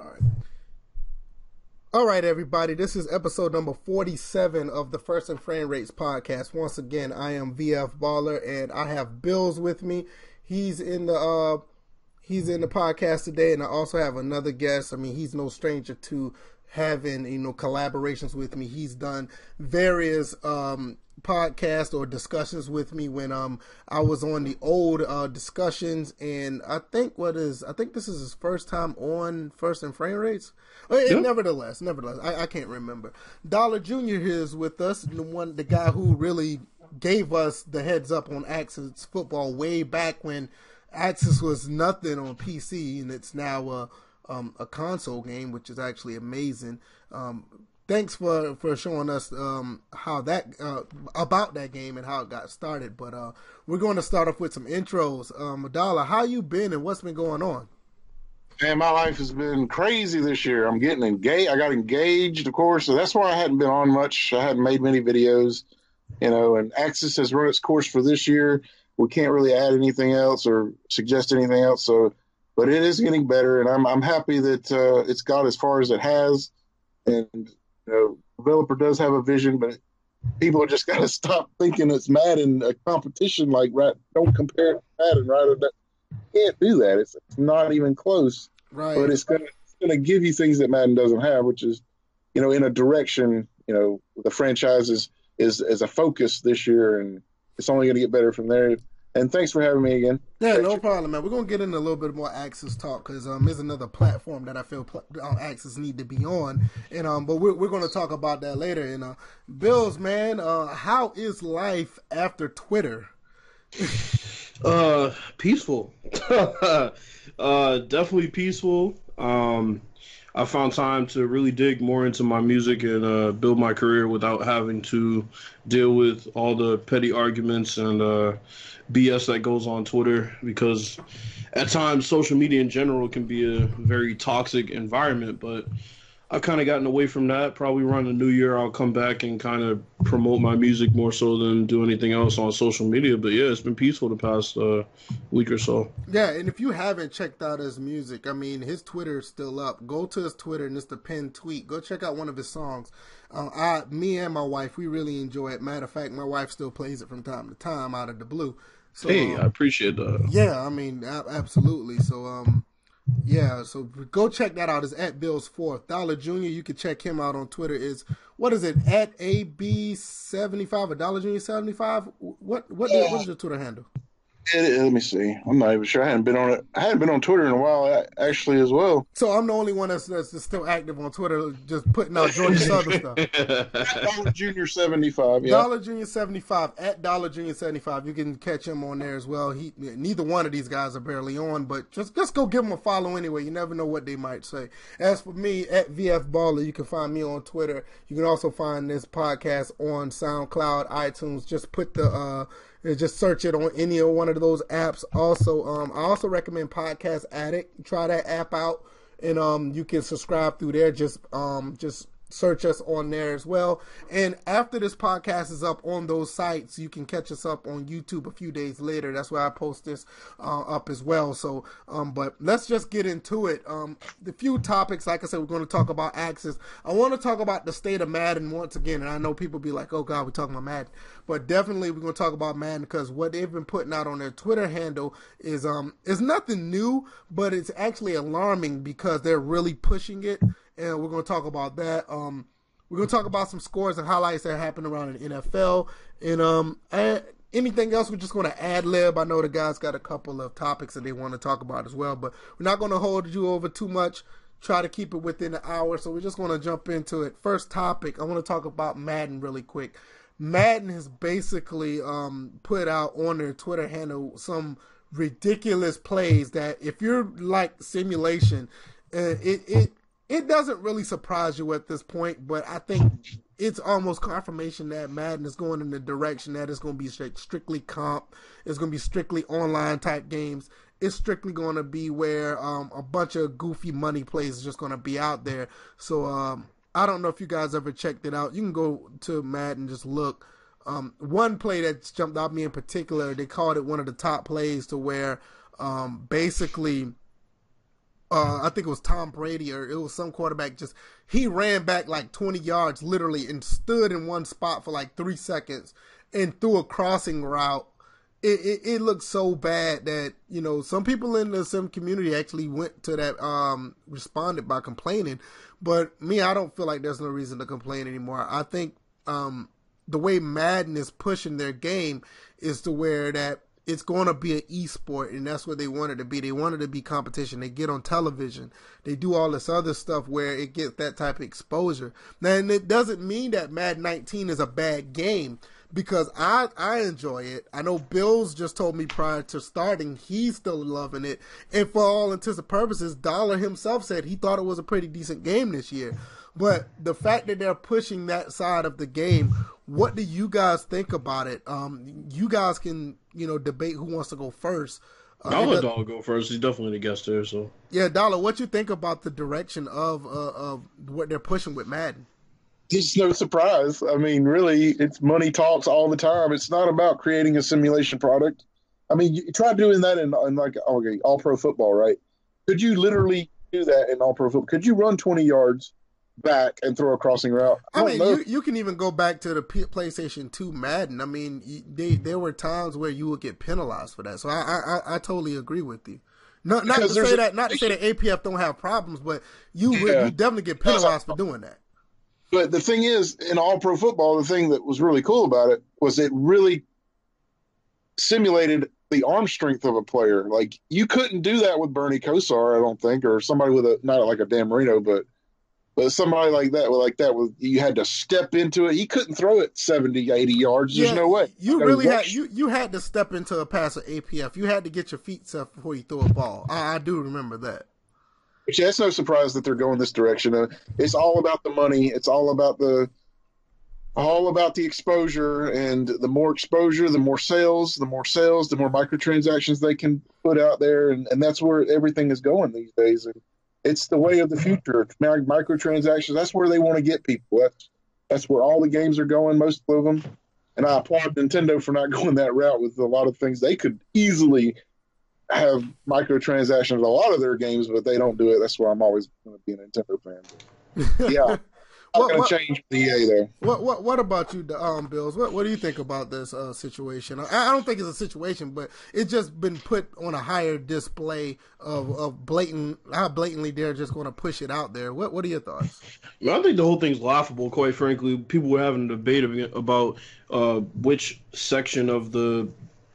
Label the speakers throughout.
Speaker 1: All right. All right, everybody. This is episode number 47 of the First and Frame Rates podcast. Once again, I am VF Baller and I have Bills with me. He's in the uh he's in the podcast today and I also have another guest. I mean, he's no stranger to having, you know, collaborations with me. He's done various um podcast or discussions with me when um I was on the old uh discussions and I think what is I think this is his first time on first and frame rates. Yep. Nevertheless, nevertheless, I, I can't remember. Dollar Junior is with us, the one the guy who really gave us the heads up on Axis football way back when Axis was nothing on PC and it's now a um, a console game, which is actually amazing. Um, thanks for for showing us um, how that uh, about that game and how it got started. But uh, we're going to start off with some intros. Um, Adala, how you been and what's been going on?
Speaker 2: Man, my life has been crazy this year. I'm getting engaged. I got engaged, of course, so that's why I hadn't been on much. I hadn't made many videos, you know. And Axis has run its course for this year. We can't really add anything else or suggest anything else. So, but it is getting better, and I'm I'm happy that uh, it's got as far as it has. And you know, developer does have a vision, but people are just got to stop thinking it's Madden a competition. Like, right? Don't compare it to Madden, right? or can't do that. It's, it's not even close. Right. But it's gonna it's gonna give you things that Madden doesn't have, which is, you know, in a direction. You know, the franchise is is, is a focus this year, and it's only going to get better from there and thanks for having me again.
Speaker 1: Yeah, no problem, man. We're gonna get into a little bit more Axis talk because um, there's another platform that I feel pl- um, Axis need to be on, and um, but we're we're gonna talk about that later. And uh, Bills, man, uh, how is life after Twitter?
Speaker 3: uh, peaceful. uh, definitely peaceful. Um, I found time to really dig more into my music and uh, build my career without having to deal with all the petty arguments and uh, BS that goes on Twitter because at times social media in general can be a very toxic environment. But I've kind of gotten away from that. Probably around the new year, I'll come back and kind of promote my music more so than do anything else on social media. But yeah, it's been peaceful the past uh, week or so.
Speaker 1: Yeah, and if you haven't checked out his music, I mean, his Twitter is still up. Go to his Twitter and it's the pinned tweet. Go check out one of his songs. Uh, I, me and my wife, we really enjoy it. Matter of fact, my wife still plays it from time to time out of the blue.
Speaker 3: So, hey, um, I appreciate that.
Speaker 1: Yeah, I mean, absolutely. So, um, yeah, so go check that out. It's at Bill's Fourth Dollar Junior. You can check him out on Twitter. Is what is it at AB seventy five or Dollar Junior seventy five? What what what is your Twitter handle?
Speaker 2: It, let me see. I'm not even sure. I hadn't been on it. I hadn't been on Twitter in a while, actually, as well.
Speaker 1: So I'm the only one that's, that's still active on Twitter, just putting out Georgia Southern stuff.
Speaker 2: Dollar Junior seventy five. Yeah.
Speaker 1: Dollar Junior seventy five at Dollar Junior seventy five. You can catch him on there as well. He neither one of these guys are barely on, but just just go give them a follow anyway. You never know what they might say. As for me at VF Baller, you can find me on Twitter. You can also find this podcast on SoundCloud, iTunes. Just put the uh, just search it on any of one of those apps. Also, um, I also recommend Podcast Addict. Try that app out, and um, you can subscribe through there. Just um, just search us on there as well. And after this podcast is up on those sites, you can catch us up on YouTube a few days later. That's where I post this uh, up as well. So, um, but let's just get into it. Um, the few topics, like I said, we're going to talk about Axis. I want to talk about the state of Madden once again. And I know people be like, oh God, we're talking about Madden. But definitely we're going to talk about Madden because what they've been putting out on their Twitter handle is, um, is nothing new, but it's actually alarming because they're really pushing it and we're going to talk about that. Um, we're going to talk about some scores and highlights that happened around the NFL, and um, anything else. We're just going to ad lib. I know the guys got a couple of topics that they want to talk about as well, but we're not going to hold you over too much. Try to keep it within an hour, so we're just going to jump into it. First topic, I want to talk about Madden really quick. Madden has basically um, put out on their Twitter handle some ridiculous plays that if you're like simulation, uh, it it it doesn't really surprise you at this point, but I think it's almost confirmation that Madden is going in the direction that it's going to be strictly comp. It's going to be strictly online type games. It's strictly going to be where um, a bunch of goofy money plays is just going to be out there. So um, I don't know if you guys ever checked it out. You can go to Madden just look. Um, one play that jumped out me in particular, they called it one of the top plays to where um, basically uh, I think it was Tom Brady or it was some quarterback. Just he ran back like 20 yards literally and stood in one spot for like three seconds and threw a crossing route. It, it, it looked so bad that you know some people in the sim community actually went to that um responded by complaining, but me I don't feel like there's no reason to complain anymore. I think um the way Madden is pushing their game is to where that it's going to be an e-sport and that's what they wanted to be. They wanted to be competition. They get on television. They do all this other stuff where it gets that type of exposure. Now and it doesn't mean that Mad 19 is a bad game because I I enjoy it. I know Bills just told me prior to starting he's still loving it, and for all intents and purposes, Dollar himself said he thought it was a pretty decent game this year. But the fact that they're pushing that side of the game, what do you guys think about it? Um, you guys can you know debate who wants to go first.
Speaker 3: Uh, I'll Dollar go first. He's definitely the guest there. So
Speaker 1: yeah, Dollar, what you think about the direction of uh, of what they're pushing with Madden?
Speaker 2: It's no surprise. I mean, really, it's money talks all the time. It's not about creating a simulation product. I mean, you try doing that in, in like okay, all pro football, right? Could you literally do that in all pro football? Could you run twenty yards back and throw a crossing route.
Speaker 1: I, I mean, you, you can even go back to the P- PlayStation 2 Madden. I mean, they, there were times where you would get penalized for that. So I I, I totally agree with you. Not not to say that not to say that APF don't have problems, but you yeah. you definitely get penalized for doing that.
Speaker 2: But the thing is, in all pro football, the thing that was really cool about it was it really simulated the arm strength of a player. Like you couldn't do that with Bernie Kosar, I don't think, or somebody with a not like a Dan Marino, but but somebody like that, like that, was you had to step into it. He couldn't throw it 70, 80 yards. There's yeah, no way.
Speaker 1: You really had you you had to step into a pass of APF. You had to get your feet set before you throw a ball. I, I do remember that.
Speaker 2: Yeah, it's no surprise that they're going this direction. Uh, it's all about the money. It's all about the all about the exposure and the more exposure the more sales the more sales the more microtransactions they can put out there and, and that's where everything is going these days and it's the way of the future. Microtransactions. That's where they want to get people. That's that's where all the games are going. Most of them. And I applaud Nintendo for not going that route with a lot of things. They could easily have microtransactions in a lot of their games, but they don't do it. That's why I'm always going to be a Nintendo fan. yeah, not going to change EA though.
Speaker 1: What what what about you, um, Bills? What what do you think about this uh, situation? I, I, don't think it's a situation, but it's just been put on a higher display of, of blatant how blatantly they're just going to push it out there. What what are your thoughts?
Speaker 3: I think the whole thing's laughable. Quite frankly, people were having a debate about uh, which section of the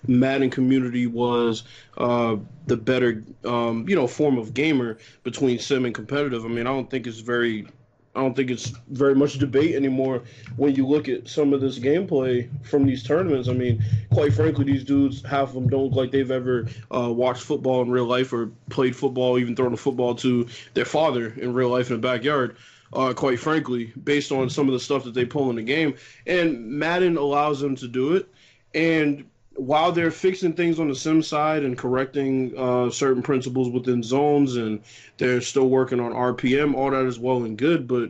Speaker 3: Madden community was uh, the better, um, you know, form of gamer between sim and competitive. I mean, I don't think it's very I don't think it's very much debate anymore when you look at some of this gameplay from these tournaments. I mean, quite frankly, these dudes, half of them don't look like they've ever uh, watched football in real life or played football, even thrown a football to their father in real life in the backyard. Uh, quite frankly, based on some of the stuff that they pull in the game, and Madden allows them to do it. And while they're fixing things on the sim side and correcting uh, certain principles within zones and they're still working on rpm all that is well and good but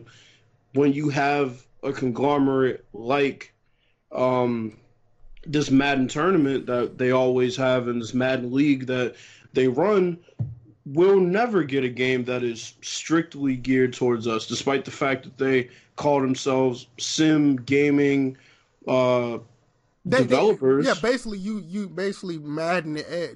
Speaker 3: when you have a conglomerate like um, this madden tournament that they always have in this madden league that they run we'll never get a game that is strictly geared towards us despite the fact that they call themselves sim gaming uh, they, developers.
Speaker 1: They, yeah, basically, you you basically Madden. Eh,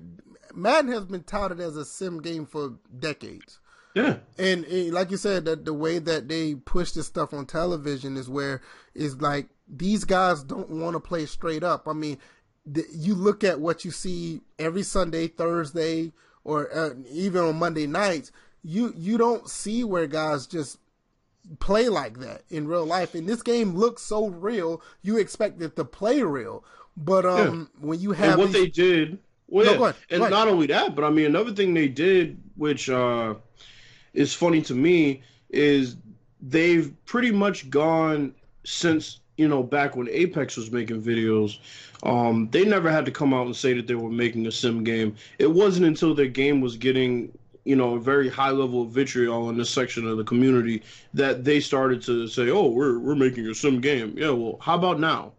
Speaker 1: Madden has been touted as a sim game for decades.
Speaker 3: Yeah,
Speaker 1: and, and like you said, that the way that they push this stuff on television is where is like these guys don't want to play straight up. I mean, the, you look at what you see every Sunday, Thursday, or uh, even on Monday nights. You you don't see where guys just play like that in real life. And this game looks so real, you expect it to play real. But um, yeah. when you have
Speaker 3: and what these... they did, well, no, yeah. ahead, and not only that, but I mean another thing they did, which uh, is funny to me, is they've pretty much gone since you know back when Apex was making videos. Um, they never had to come out and say that they were making a sim game. It wasn't until their game was getting you know, a very high level of vitriol in this section of the community that they started to say, "Oh, we're we're making a sim game." Yeah, well, how about now?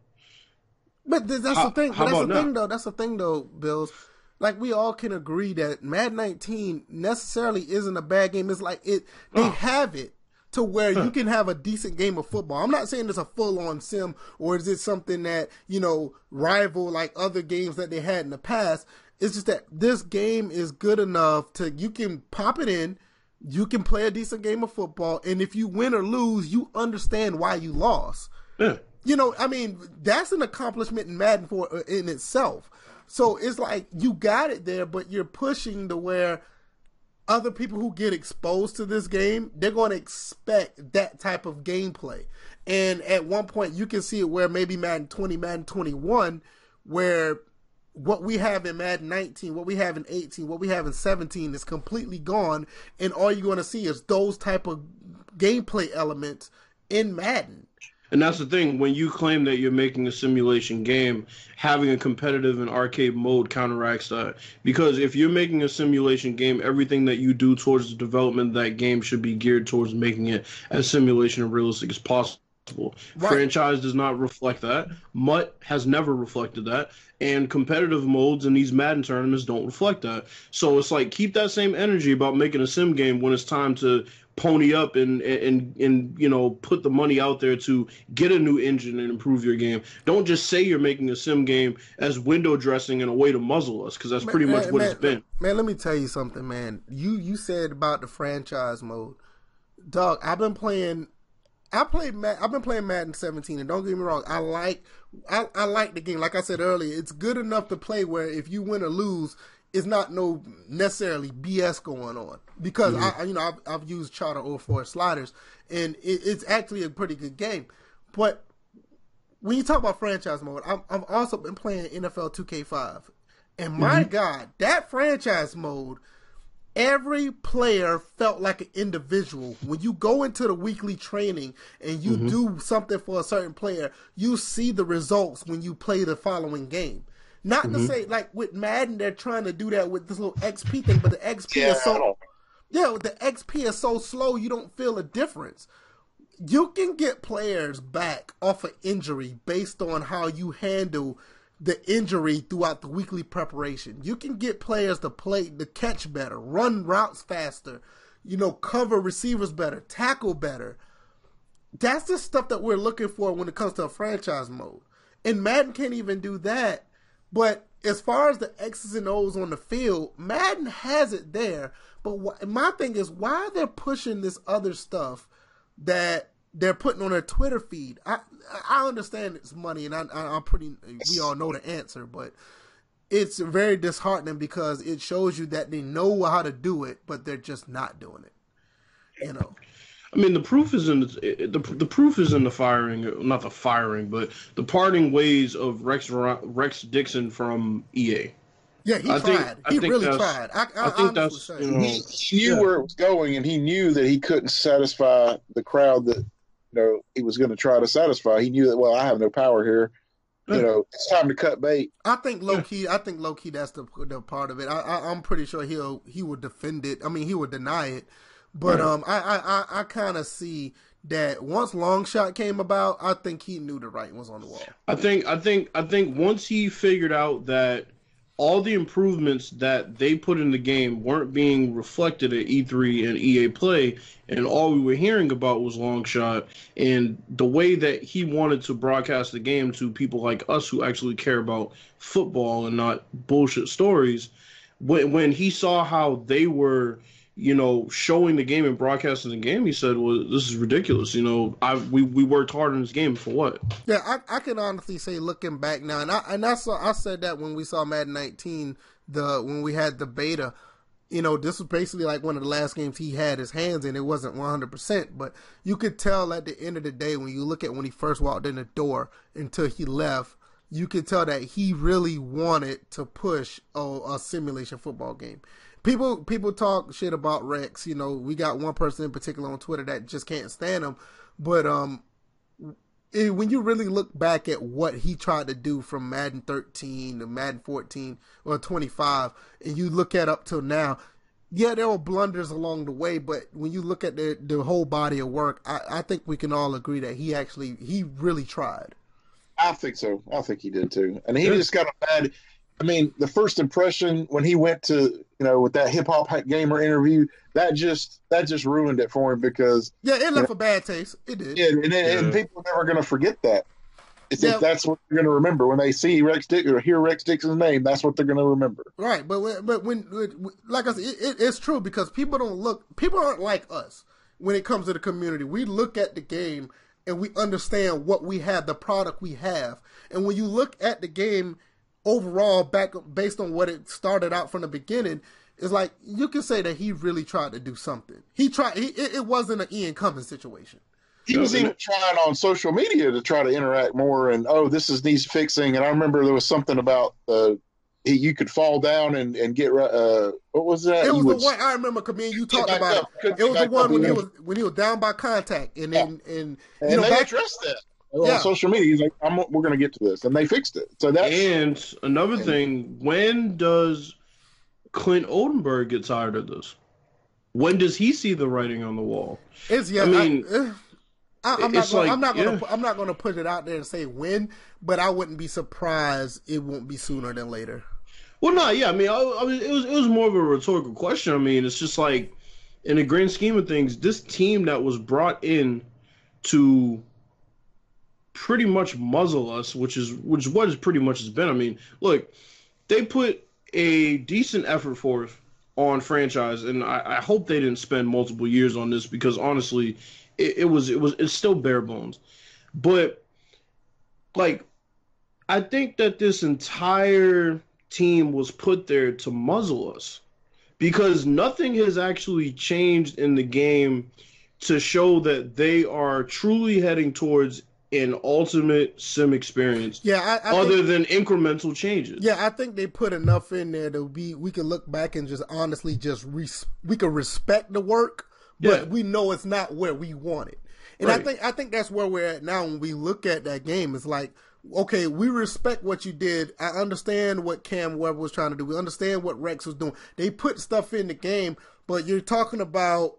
Speaker 1: But that's how, the thing. That's the now? thing, though. That's the thing, though, Bills. like we all can agree that Mad 19 necessarily isn't a bad game. It's like it they oh. have it to where you can have a decent game of football. I'm not saying it's a full on sim or is it something that, you know, rival like other games that they had in the past. It's just that this game is good enough to you can pop it in, you can play a decent game of football, and if you win or lose, you understand why you lost. Yeah. You know, I mean, that's an accomplishment in Madden for uh, in itself. So it's like you got it there, but you're pushing to where other people who get exposed to this game, they're going to expect that type of gameplay. And at one point, you can see it where maybe Madden 20, Madden 21, where what we have in Madden 19, what we have in 18, what we have in 17 is completely gone, and all you're going to see is those type of gameplay elements in Madden.
Speaker 3: And that's the thing when you claim that you're making a simulation game, having a competitive and arcade mode counteracts that. Because if you're making a simulation game, everything that you do towards the development of that game should be geared towards making it as simulation and realistic as possible. Right. Franchise does not reflect that. MUT has never reflected that, and competitive modes in these Madden tournaments don't reflect that. So it's like keep that same energy about making a sim game when it's time to pony up and and and you know put the money out there to get a new engine and improve your game. Don't just say you're making a sim game as window dressing and a way to muzzle us because that's pretty man, much what
Speaker 1: man,
Speaker 3: it's been.
Speaker 1: Man, let me tell you something, man. You you said about the franchise mode, dog. I've been playing. I played. I've been playing Madden 17, and don't get me wrong. I like. I, I like the game. Like I said earlier, it's good enough to play where if you win or lose, it's not no necessarily BS going on because mm-hmm. I, you know, I've, I've used Charter 04 sliders and it, it's actually a pretty good game. But when you talk about franchise mode, i have also been playing NFL 2K5, and my mm-hmm. God, that franchise mode, every player felt like an individual. When you go into the weekly training and you mm-hmm. do something for a certain player, you see the results when you play the following game. Not mm-hmm. to say like with Madden, they're trying to do that with this little XP thing, but the XP yeah, is so yeah, the XP is so slow you don't feel a difference. You can get players back off of injury based on how you handle the injury throughout the weekly preparation. You can get players to play to catch better, run routes faster, you know, cover receivers better, tackle better. That's the stuff that we're looking for when it comes to a franchise mode. And Madden can't even do that but as far as the X's and O's on the field, Madden has it there. But wh- my thing is, why they're pushing this other stuff that they're putting on their Twitter feed? I I understand it's money, and I, I, I'm pretty. We all know the answer, but it's very disheartening because it shows you that they know how to do it, but they're just not doing it. You know.
Speaker 3: I mean, the proof is in the, the the proof is in the firing, not the firing, but the parting ways of Rex Rex Dickson from EA.
Speaker 1: Yeah, he I tried. Think, he really tried. I, I, I think that's
Speaker 2: you know, he, he knew yeah. where it was going, and he knew that he couldn't satisfy the crowd that you know he was going to try to satisfy. He knew that well, I have no power here. You know, it's time to cut bait.
Speaker 1: I think low key. I think low key. That's the the part of it. I, I, I'm pretty sure he'll he would defend it. I mean, he would deny it but right. um, I I I, I kind of see that once Longshot came about, I think he knew the writing was on the wall.
Speaker 3: I think I think I think once he figured out that all the improvements that they put in the game weren't being reflected at E3 and EA Play, and all we were hearing about was Longshot and the way that he wanted to broadcast the game to people like us who actually care about football and not bullshit stories. When when he saw how they were you know, showing the game and broadcasting the game, he said, "Well, this is ridiculous." You know, I we, we worked hard in this game for what?
Speaker 1: Yeah, I, I can honestly say, looking back now, and I and I saw I said that when we saw Madden 19, the when we had the beta, you know, this was basically like one of the last games he had his hands in. It wasn't 100, percent but you could tell at the end of the day when you look at when he first walked in the door until he left. You could tell that he really wanted to push a, a simulation football game people people talk shit about Rex. You know, we got one person in particular on Twitter that just can't stand him. But um, it, when you really look back at what he tried to do from Madden 13 to Madden 14 or 25, and you look at up till now, yeah, there were blunders along the way. But when you look at the the whole body of work, I, I think we can all agree that he actually he really tried.
Speaker 2: I think so. I think he did too, and he yeah. just got a bad I mean, the first impression when he went to you know with that hip hop gamer interview, that just that just ruined it for him because
Speaker 1: yeah, it left know, a bad taste. It did.
Speaker 2: Yeah, and, yeah. and people are never going to forget that. It's yeah. that's what they're going to remember when they see Rex Dick or hear Rex Dickson's name. That's what they're going to remember.
Speaker 1: Right, but when, but when, when like I said, it, it, it's true because people don't look. People aren't like us when it comes to the community. We look at the game and we understand what we have, the product we have, and when you look at the game overall, back based on what it started out from the beginning. It's like you can say that he really tried to do something. He tried. He, it, it wasn't an Ian Cummings situation
Speaker 2: he was even trying on social media to try to interact more and oh this is needs fixing and i remember there was something about uh he, you could fall down and, and get uh what was that
Speaker 1: it was the one i remember coming you talked about up, it it was the one when he was when he was down by contact and then yeah. and you
Speaker 2: and
Speaker 1: know
Speaker 2: they back, addressed that yeah. on social media he's like we're going to get to this and they fixed it so that
Speaker 3: and another thing when does clint oldenburg get tired of this when does he see the writing on the wall?
Speaker 1: It's yeah. I mean, eh, I, I, am not. Gonna, like, I'm not gonna. Yeah. I'm not gonna put it out there and say when, but I wouldn't be surprised it won't be sooner than later.
Speaker 3: Well, no, yeah. I mean, I, I it was it was more of a rhetorical question. I mean, it's just like in the grand scheme of things, this team that was brought in to pretty much muzzle us, which is which is what it pretty much has been. I mean, look, they put a decent effort forth on franchise, and I, I hope they didn't spend multiple years on this because honestly, it, it was it was it's still bare bones, but like I think that this entire team was put there to muzzle us because nothing has actually changed in the game to show that they are truly heading towards an ultimate sim experience.
Speaker 1: Yeah, I,
Speaker 3: I other think, than incremental changes.
Speaker 1: Yeah, I think they put enough in there to be we can look back and just honestly just res, we can respect the work but yeah. we know it's not where we want it. And right. I think I think that's where we're at now when we look at that game. It's like, okay, we respect what you did. I understand what Cam Webb was trying to do. We understand what Rex was doing. They put stuff in the game, but you're talking about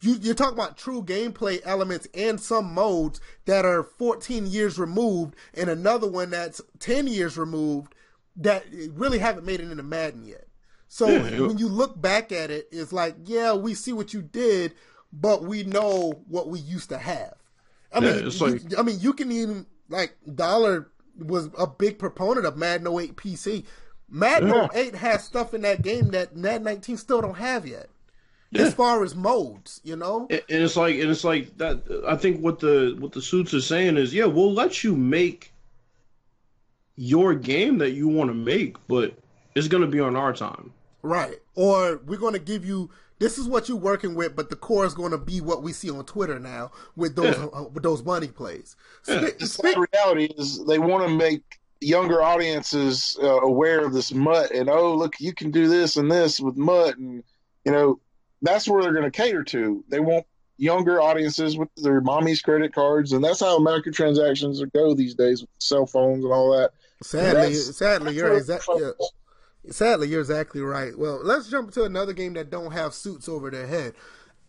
Speaker 1: you, are talking about true gameplay elements and some modes that are 14 years removed, and another one that's 10 years removed that really haven't made it into Madden yet. So yeah, when you look back at it, it's like, yeah, we see what you did, but we know what we used to have. I yeah, mean, like, you, I mean, you can even like Dollar was a big proponent of Madden 08 PC. Madden yeah. 08 has stuff in that game that Madden 19 still don't have yet. Yeah. As far as modes, you know,
Speaker 3: and it's like, and it's like that. I think what the what the suits are saying is, yeah, we'll let you make your game that you want to make, but it's going to be on our time.
Speaker 1: Right. Or we're going to give you this is what you're working with, but the core is going to be what we see on Twitter now with those yeah. uh, with those money plays.
Speaker 2: Yeah. the reality is they want to make younger audiences uh, aware of this MUT and oh look you can do this and this with MUT and you know that's where they're going to cater to. They want younger audiences with their mommy's credit cards and that's how microtransactions go these days with cell phones and all that.
Speaker 1: Sadly, sadly, you're exactly. Yeah. Sadly, you're exactly right. Well, let's jump to another game that don't have suits over their head.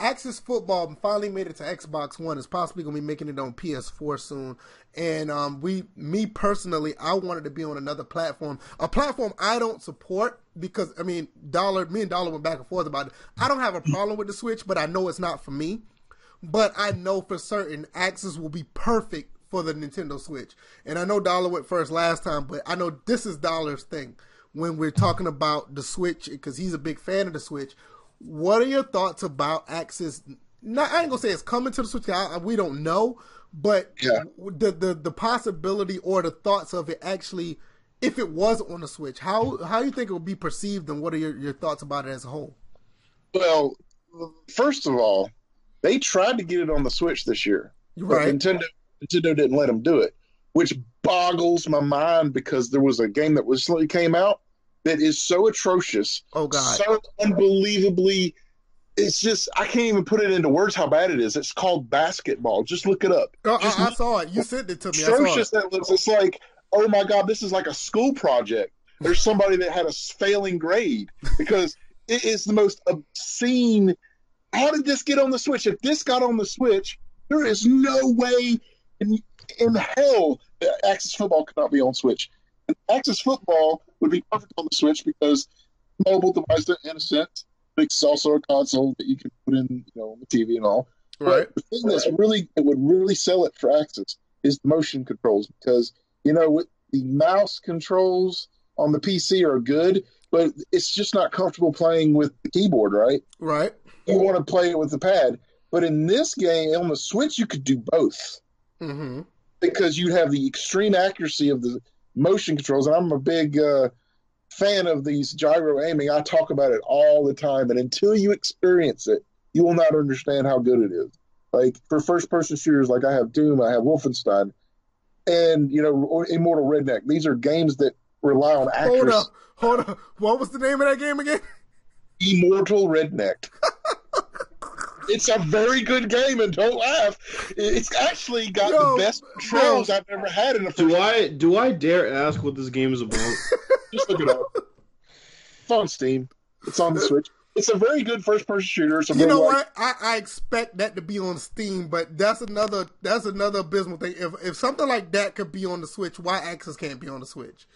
Speaker 1: Axis Football finally made it to Xbox One. Is possibly going to be making it on PS4 soon. And um, we, me personally, I wanted to be on another platform, a platform I don't support because I mean, Dollar, me and Dollar went back and forth about it. I don't have a problem with the Switch, but I know it's not for me. But I know for certain Axis will be perfect for the Nintendo Switch. And I know Dollar went first last time, but I know this is Dollar's thing when we're talking about the Switch because he's a big fan of the Switch. What are your thoughts about Axis? Not, I ain't gonna say it's coming to the Switch. I, we don't know, but yeah. the, the the possibility or the thoughts of it actually, if it was on the Switch, how how do you think it would be perceived, and what are your, your thoughts about it as a whole?
Speaker 2: Well, first of all, they tried to get it on the Switch this year, right? Nintendo Nintendo didn't let them do it which boggles my mind because there was a game that recently came out that is so atrocious.
Speaker 1: Oh god.
Speaker 2: So unbelievably it's just I can't even put it into words how bad it is. It's called basketball. Just look it up.
Speaker 1: Oh, I, I, saw it. You sent it to me.
Speaker 2: Atrocious that looks. It's like, oh my god, this is like a school project. There's somebody that had a failing grade because it is the most obscene. How did this get on the Switch? If this got on the Switch, there is no way in, in hell Axis Football could not be on Switch. And Axis Football would be perfect on the Switch because mobile device in a sense, it's also a console that you can put in, you know, on the TV and all.
Speaker 1: Right.
Speaker 2: But the thing that's really it would really sell it for Axis is the motion controls because you know with the mouse controls on the PC are good, but it's just not comfortable playing with the keyboard, right?
Speaker 1: Right.
Speaker 2: You want to play it with the pad. But in this game, on the Switch, you could do both
Speaker 1: Mm-hmm.
Speaker 2: because you have the extreme accuracy of the motion controls. And I'm a big uh, fan of these gyro aiming. I talk about it all the time. And until you experience it, you will not understand how good it is. Like for first person shooters, like I have Doom, I have Wolfenstein, and you know Immortal Redneck. These are games that rely on
Speaker 1: Hold up. Hold up. What was the name of that game again?
Speaker 2: Immortal Redneck. it's a very good game, and don't laugh. It's actually got
Speaker 1: Yo,
Speaker 2: the best controls
Speaker 1: yo.
Speaker 2: I've ever had in a
Speaker 3: Do I do I dare ask what this game is about?
Speaker 2: Just look it up. It's on Steam. It's on the Switch. It's a very good first person shooter.
Speaker 1: You know
Speaker 2: like-
Speaker 1: what? I, I expect that to be on Steam, but that's another that's another abysmal thing. If if something like that could be on the Switch, why Axis can't be on the Switch?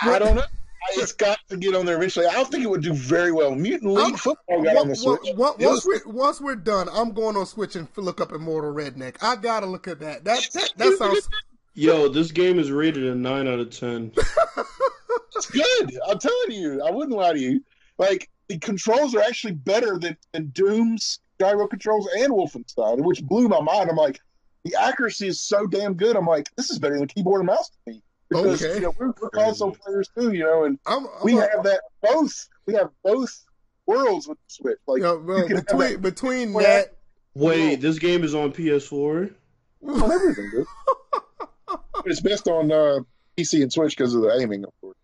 Speaker 2: I don't know. It's got to get on there eventually. I don't think it would do very well. Mutant League
Speaker 1: I'm-
Speaker 2: Football got on the Switch.
Speaker 1: wa- wa-
Speaker 2: It
Speaker 1: once
Speaker 2: was-
Speaker 1: we once we're done, I'm going on Switch and look up Immortal Redneck. I gotta look at that. That that, that sounds
Speaker 3: Yo, this game is rated a nine out of ten.
Speaker 2: It's good. I'm telling you. I wouldn't lie to you. Like the controls are actually better than, than Doom's gyro controls and Wolfenstein, which blew my mind. I'm like, the accuracy is so damn good. I'm like, this is better than keyboard and mouse to me. Because
Speaker 1: Okay.
Speaker 2: you know, we're, we're console players too, you know, and
Speaker 1: I'm, I'm
Speaker 2: we
Speaker 1: a-
Speaker 2: have that both. We have both worlds with the Switch. Like
Speaker 1: yo, well,
Speaker 2: you can have
Speaker 1: between
Speaker 2: that
Speaker 1: between
Speaker 2: Well,
Speaker 1: that.
Speaker 3: Wait, this game is on PS4.
Speaker 2: on everything, dude. It's best on uh, PC and Switch because of the aiming, of course.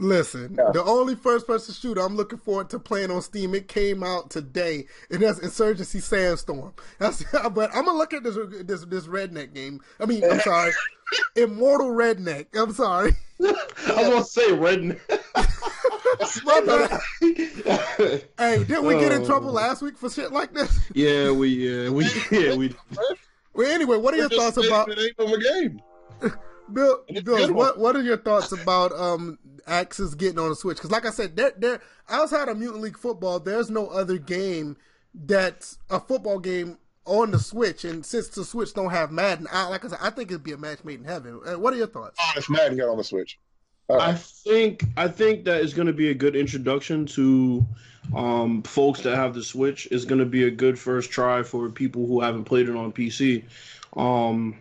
Speaker 1: Listen,
Speaker 2: Yeah.
Speaker 1: the only first person shooter I'm looking forward to playing on Steam, it came out today, and that's Insurgency Sandstorm. That's, but I'm gonna look at this this this redneck game. I mean, I'm sorry, Immortal Redneck. I'm sorry.
Speaker 3: I was gonna say redneck.
Speaker 1: Hey, did we get in
Speaker 3: Oh.
Speaker 1: trouble last week for shit like this?
Speaker 3: yeah, we yeah we yeah we.
Speaker 1: Well, anyway, what are your
Speaker 2: We're
Speaker 1: thoughts about
Speaker 2: name of a game.
Speaker 1: Bill?
Speaker 2: And it's a
Speaker 1: Bill, what what are your thoughts about um Axis getting on the Switch? Because, like I said, there there outside of Mutant League Football, there's no other game that's a football game on the Switch. And since the Switch don't have Madden, I, like I said, I think it'd be a match made in heaven. Uh, what are your thoughts?
Speaker 2: Oh, if Madden got on the Switch. Uh,
Speaker 3: I think I think that is going to be a good introduction to um, folks that have the Switch. It's going to be a good first try for people who haven't played it on PC. Um,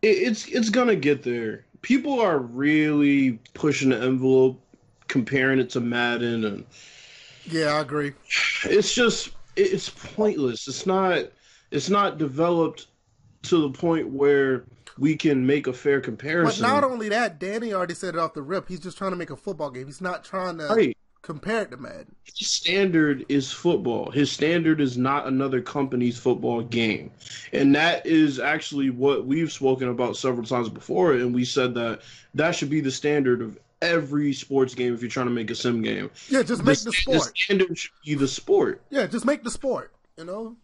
Speaker 3: it, it's it's going to get there. People are really pushing the envelope, comparing it to Madden, and
Speaker 1: Yeah, I agree.
Speaker 3: it's just it's pointless. It's not it's not developed to the point where we can make a fair comparison.
Speaker 1: But not only that, Danny already said it off the rip. He's just trying to make a football game. He's not trying to
Speaker 3: right.
Speaker 1: Compare it to Madden.
Speaker 3: His standard is football. His standard is not another company's football game. And that is actually what we've spoken about several times before. And we said that that should be the standard of every sports game if you're trying to make a sim game.
Speaker 1: Yeah, just make the sport.
Speaker 3: The standard should be the sport.
Speaker 1: Yeah, just make the sport. You know.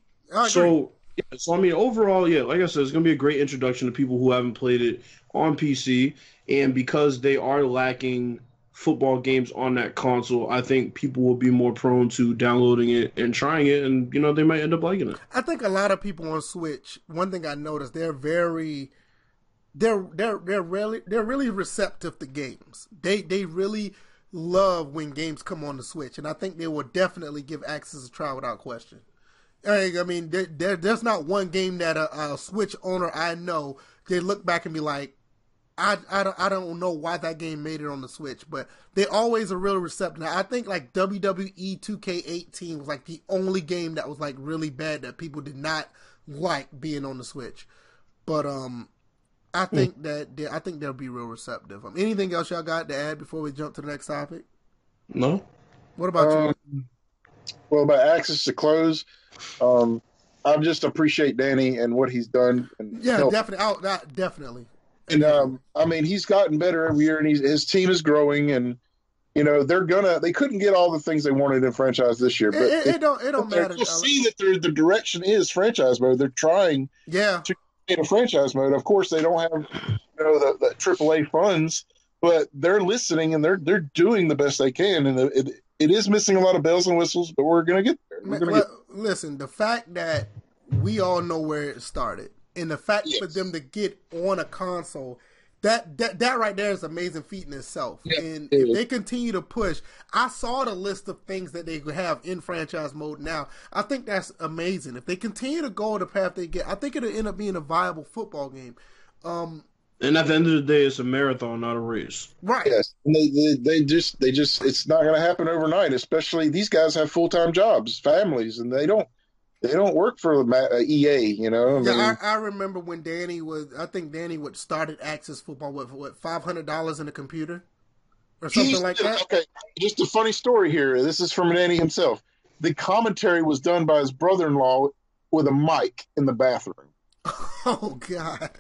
Speaker 3: So, yeah, so I mean, overall, yeah, like I said, it's going to be a great introduction to people who haven't played it on PC. And because they are lacking football games on that console, I think people will be more prone to downloading it and trying it, and you know they might end up liking it.
Speaker 1: I think a lot of people on Switch. One thing I noticed, they're very, they're they're they're really they're really receptive to games. They they really love when games come on the Switch, and I think they will definitely give Axis a try without question. I mean, there, there there's not one game that a, a Switch owner I know they look back and be like, I, I, don't, I don't know why that game made it on the Switch, but they always are really receptive. I think like WWE 2K18 was like the only game that was like really bad that people did not like being on the Switch. But um, I think that they, I think they'll be real receptive. Um, anything else y'all got to add before we jump to the next topic?
Speaker 3: No,
Speaker 1: What about you?
Speaker 2: Um, well, about Axis to close, um, I just appreciate Danny and what he's done. And
Speaker 1: Yeah,
Speaker 2: help.
Speaker 1: definitely. Out that definitely.
Speaker 2: And um, I mean, he's gotten better every year, and he's, his team is growing. And you know, they're gonna they couldn't get all the things they wanted in franchise this year, but
Speaker 1: it, it don't it don't matter.
Speaker 2: You'll see that the direction is franchise mode. They're trying
Speaker 1: Yeah,
Speaker 2: in a franchise mode. Of course, they don't have you know the, the AAA funds, but they're listening and they're they're doing the best they can, and it it is missing a lot of bells and whistles, but we're gonna get there. We're gonna get
Speaker 1: listen, the fact that we all know where it started, and the fact
Speaker 2: Yes.
Speaker 1: for them to get on a console, that that that right there is amazing feat in itself.
Speaker 2: Yeah,
Speaker 1: and
Speaker 2: it
Speaker 1: if
Speaker 2: is.
Speaker 1: they continue to push, I saw the list of things that they have in franchise mode now. I think that's amazing. If they continue to go the path they get, I think it'll end up being a viable football game. Um,
Speaker 3: And at the end of the day, it's a marathon, not a race.
Speaker 1: right.
Speaker 2: Yes, and they, they they just they just it's not going to happen overnight. Especially these guys have full time jobs, families, and they don't they don't work for EA. You know, I mean,
Speaker 1: Yeah, I, I remember when Danny was. I think Danny would started Axis Football with what five hundred dollars in a computer or something like that.
Speaker 2: Okay, just a funny story here. This is from Danny himself. The commentary was done by his brother in law with a mic in the bathroom.
Speaker 1: Oh God!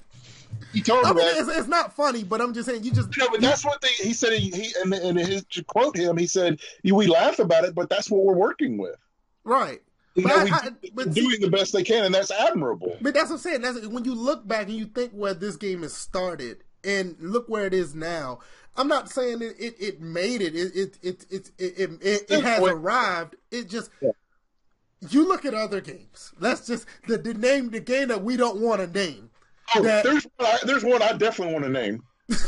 Speaker 2: He told
Speaker 1: I
Speaker 2: me
Speaker 1: mean,
Speaker 2: that.
Speaker 1: it's, it's not funny, but I'm just saying you just
Speaker 2: No, but that's what they. He said. He, he and, and his to quote him. He said, "We laugh about it, but that's what we're working with.
Speaker 1: right. But I- I- but
Speaker 2: are
Speaker 1: see-
Speaker 2: doing the best they can, and that's admirable."
Speaker 1: But that's what I'm saying. That's when you look back and you think where this game has started, and look where it is now. I'm not saying it it, it made it. It it it it it, it, it, has arrived. It just.
Speaker 2: Yeah.
Speaker 1: You look at other games. Let's just the, the name the game that we don't want to name.
Speaker 2: Oh,
Speaker 1: that-
Speaker 2: there's one I, there's one I definitely want to name.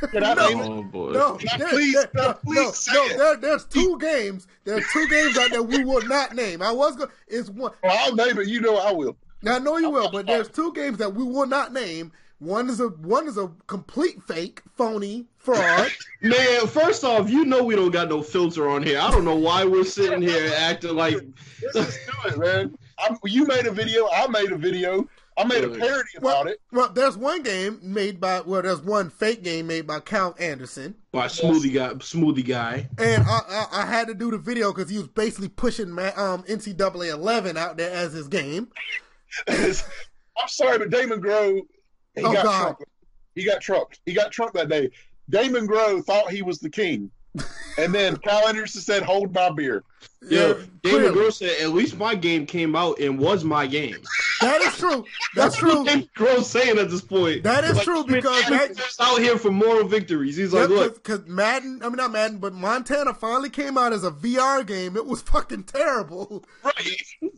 Speaker 2: Can I
Speaker 1: No.
Speaker 2: name it?
Speaker 3: Oh boy.
Speaker 1: No,
Speaker 2: Now,
Speaker 1: there-
Speaker 2: please,
Speaker 1: there- no,
Speaker 2: please
Speaker 1: no,
Speaker 2: say
Speaker 1: no,
Speaker 2: it.
Speaker 1: there, there's two games. There's two games out there we will not name. I was going. It's one.
Speaker 2: Well, I'll name it. You know I will.
Speaker 1: Now, I know you will, but there's two games that we will not name. One is a one is a complete fake, phony, fraud.
Speaker 3: Man, first off, you know we don't got no filter on here. I don't know why we're sitting here acting like
Speaker 2: Let's do it, man. I'm, you made a video. I made a video. I made a
Speaker 3: Good.
Speaker 2: parody
Speaker 1: well,
Speaker 2: about it.
Speaker 1: well, there's one game made by well, there's one fake game made by Cal Anderson,
Speaker 3: by smoothie guy, smoothie guy.
Speaker 1: and I I, I had to do the video because he was basically pushing ma- um NCAA 11 out there as his game.
Speaker 2: I'm sorry, but Damon Groh, he
Speaker 1: Oh,
Speaker 2: got
Speaker 1: God.
Speaker 2: trumped. He got trumped. He got trumped that day. Damon Groh thought he was the king, and then Kyle Anderson said, "Hold my beer."
Speaker 3: Yo, David
Speaker 1: clearly.
Speaker 3: Gross said at least my game came out and was my game.
Speaker 1: that is true. That's true.
Speaker 3: David Gross saying at this point.
Speaker 1: That is
Speaker 3: Like,
Speaker 1: true because
Speaker 3: David
Speaker 1: that-
Speaker 3: Gross out here for moral victories. He's like, look,
Speaker 1: because Madden, I mean not Madden, but Montana finally came out as a VR game. It was fucking terrible,
Speaker 2: Right.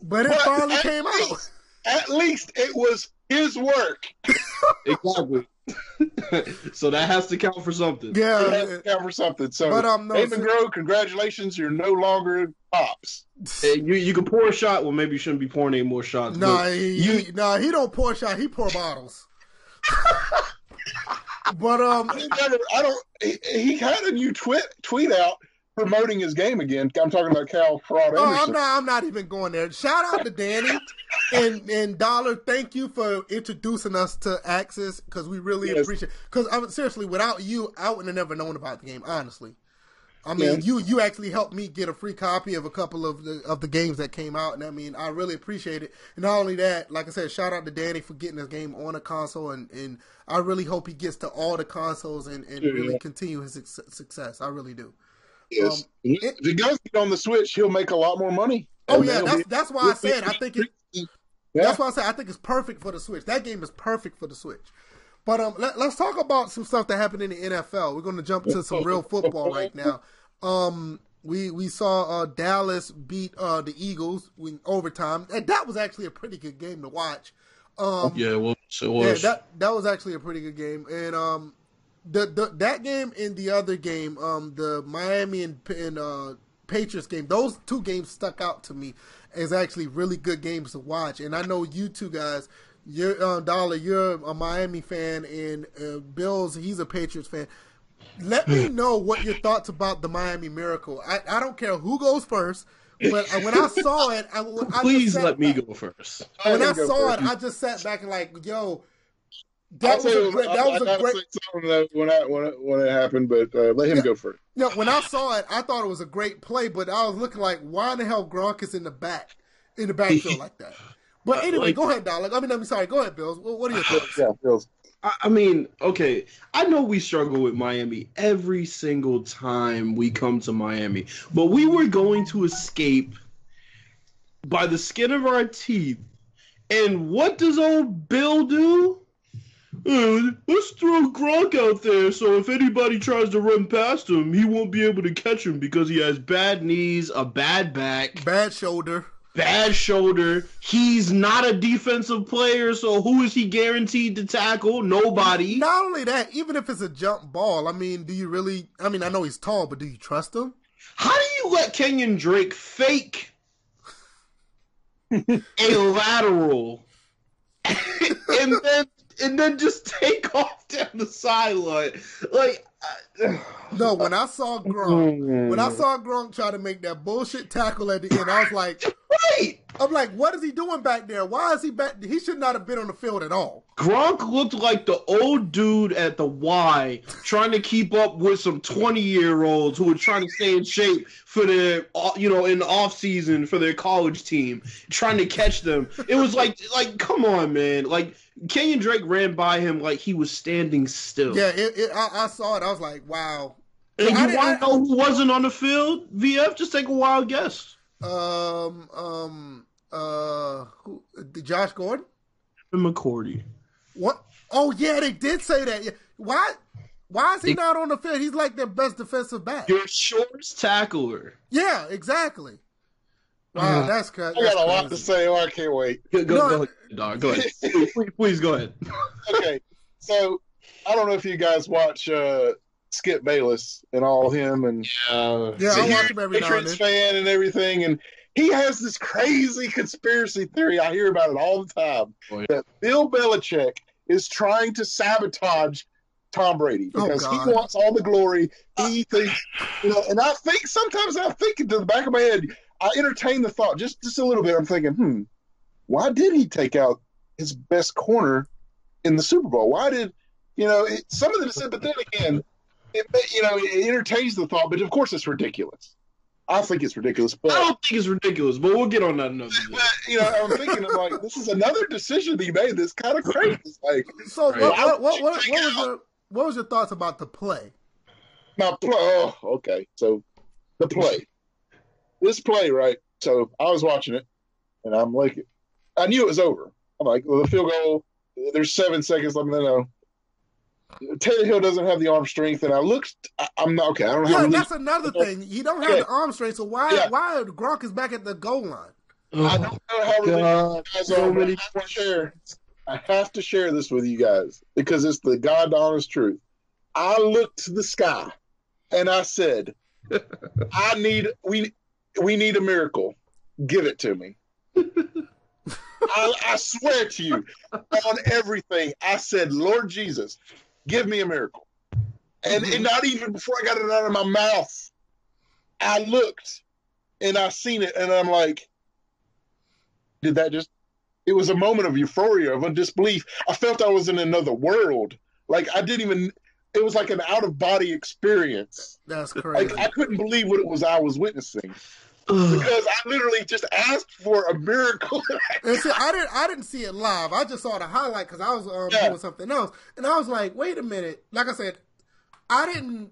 Speaker 1: but it
Speaker 2: But
Speaker 1: finally
Speaker 2: at
Speaker 1: came out.
Speaker 2: At least it was his work.
Speaker 3: exactly. so that has to count for something.
Speaker 2: It has
Speaker 1: Yeah,
Speaker 2: to count for something. So,
Speaker 1: But, um, no, so-
Speaker 2: Groh, congratulations. You're no longer pops.
Speaker 3: You you can pour a shot. Well, maybe you shouldn't be pouring any more shots.
Speaker 1: nah, he,
Speaker 3: you
Speaker 1: he, nah, he don't pour shot. He pour bottles. but um,
Speaker 2: I never. I don't. He, he had a new tweet tweet out promoting his game again. I'm talking about Cal Fraud
Speaker 1: Oh, I'm not. I'm not even going there. Shout out to Danny and and Dollar. Thank you for introducing us to Axis because we really
Speaker 2: Yes.
Speaker 1: appreciate. Because I mean, seriously, without you, I wouldn't have never known about the game. Honestly, I mean,
Speaker 2: Yeah.
Speaker 1: you you actually helped me get a free copy of a couple of the of the games that came out, and I mean, I really appreciate it. And not only that, like I said, shout out to Danny for getting this game on a console, and and I really hope he gets to all the consoles and and
Speaker 2: Yeah.
Speaker 1: really continue his success. I really do.
Speaker 2: Yes.
Speaker 1: Um,
Speaker 2: if he does get on the Switch, he'll make a lot more money.
Speaker 1: Oh yeah, that's that's why I said I think it.
Speaker 2: Yeah.
Speaker 1: That's why I say I think it's perfect for the Switch. That game is perfect for the Switch. But um, let, us talk about some stuff that happened in the NFL. We're going to jump to some real football right now. Um, we we saw uh, Dallas beat uh, the Eagles in overtime, and that was actually a pretty good game to watch. Um,
Speaker 3: yeah, well, so it
Speaker 1: yeah,
Speaker 3: was.
Speaker 1: that that was actually a pretty good game, and um, the, the that game and the other game, um, the Miami and, and uh, Patriots game, those two games stuck out to me as actually really good games to watch. And I know you two guys, you're uh, Dollar, you're a Miami fan, and uh, Bills, he's a Patriots fan. Let me know what your thoughts about the Miami Miracle. I, I don't care who goes first, but uh, when I saw it, I, I just
Speaker 3: Please
Speaker 1: sat
Speaker 3: let me go first.
Speaker 1: when I
Speaker 2: can go
Speaker 1: saw
Speaker 2: first.
Speaker 1: it, I just sat back and like, yo,
Speaker 2: I'll
Speaker 1: that was a great.
Speaker 2: I-
Speaker 1: That
Speaker 2: I
Speaker 1: was a great.
Speaker 2: say something when I when it, when it happened, but uh, let him
Speaker 1: Yeah.
Speaker 2: go first.
Speaker 1: You know, when I saw it, I thought it was a great play, but I was looking like, why in the hell Gronk is in the back, in the backfield like that? But anyway,
Speaker 3: Like-
Speaker 1: go ahead, Dollar. I mean, I'm sorry. Go ahead, Bills. What, what are your thoughts?
Speaker 2: Yeah, Bills.
Speaker 3: I, I mean, okay, I know we struggle with Miami every single time we come to Miami, but we were going to escape by the skin of our teeth. And what does old Bill do? Let's throw Gronk out there so if anybody tries to run past him, he won't be able to catch him because he has bad knees, a bad back,
Speaker 1: Bad shoulder.
Speaker 3: bad shoulder. He's not a defensive player, so who is he guaranteed to tackle? Nobody.
Speaker 1: Not only that, even if it's a jump ball, I mean, do you really? I mean, I know he's tall, but do you trust him?
Speaker 3: How do you let Kenyon Drake fake a lateral and then and then just take off down the sideline? Like, I-
Speaker 1: No, when I saw Gronk, when I mm. saw Gronk try to make that bullshit tackle at the end, I was like,
Speaker 3: right.
Speaker 1: I'm like, what is he doing back there? Why is he back? He should not have been on the field at all.
Speaker 3: Gronk looked like the old dude at the Y trying to keep up with some 20 year olds who were trying to stay in shape for their, you know, in the off season for their college team, trying to catch them. It was like, like, come on, man. Like, Kenyon Drake ran by him like he was standing still.
Speaker 1: Yeah, it, it, I, I saw it. I was like, wow.
Speaker 3: And
Speaker 1: I
Speaker 3: you want to know who wasn't on the field? VF, just take a wild guess.
Speaker 1: Um, um, uh, who, Josh Gordon.
Speaker 3: McCourty.
Speaker 1: What? Oh yeah, they did say that. Yeah. Why? Why is he
Speaker 3: They-
Speaker 1: not on the field? He's like their best defensive back.
Speaker 3: Your shortest tackler.
Speaker 1: Yeah, exactly. Wow,
Speaker 3: Uh,
Speaker 1: that's crazy.
Speaker 2: I got a lot to say. Oh, I can't wait.
Speaker 3: Go, go,
Speaker 1: No.
Speaker 3: go ahead, dog. Go ahead. please, please, please go ahead.
Speaker 2: Okay, so I don't know if you guys watch uh, Skip Bayless and all him and
Speaker 3: Uh,
Speaker 1: Yeah, I watch him every
Speaker 2: a
Speaker 1: now and
Speaker 2: Patriots fan and everything, and he has this crazy conspiracy theory. I hear about it all the time
Speaker 3: Boy.
Speaker 2: that Bill Belichick is trying to sabotage Tom Brady
Speaker 1: Oh,
Speaker 2: because he wants all the glory. He thinks, you know, and I think sometimes I think to the back of my head, I entertain the thought just just a little bit. I'm thinking, hmm, why did he take out his best corner in the Super Bowl? Why did you know? It, some of them said, but then again, it you know it entertains the thought, but of course it's ridiculous. I think it's ridiculous, but
Speaker 3: I don't think it's ridiculous, but we'll get on that another day.
Speaker 2: but, you know, I'm thinking of like this is another decision he made that's kind of crazy. It's like
Speaker 1: So
Speaker 3: Right.
Speaker 1: what, what, what,
Speaker 2: Why
Speaker 1: what, what was
Speaker 2: out-
Speaker 1: your what was your thoughts about the play?
Speaker 2: my play. Oh, okay. So the play, this play, right? So I was watching it, and I'm like, I knew it was over. I'm like, well, the field goal. There's seven seconds. Let me know. Tannehill doesn't have the arm strength, and I looked. I, I'm not okay. I don't know how.
Speaker 1: Yeah,
Speaker 2: to
Speaker 1: that's another thing. He don't have
Speaker 2: Okay.
Speaker 1: the arm strength, so why
Speaker 2: Yeah.
Speaker 1: why Gronk is back at the goal line?
Speaker 2: I don't know how religious
Speaker 3: God,
Speaker 2: guys
Speaker 3: so
Speaker 2: are,
Speaker 3: many
Speaker 2: I have to share. I have to share this with you guys because it's the God honest truth. I looked to the sky and I said, "I need we we need a miracle. Give it to me." I, I swear to you, on everything, I said, "Lord Jesus, give me a miracle." And, and not even before I got it out of my mouth, I looked and I seen it, and I'm like, did that just it was a moment of euphoria of disbelief i felt i was in another world like i didn't even it was like an out of body experience
Speaker 1: That's crazy.
Speaker 2: like i couldn't believe what it was i was witnessing. Because i literally just asked for a miracle
Speaker 1: And see, I didn't I didn't see it live. I just saw the highlight because I was um,
Speaker 2: Yeah.
Speaker 1: doing something else, and I was like, wait a minute. Like I said, I didn't.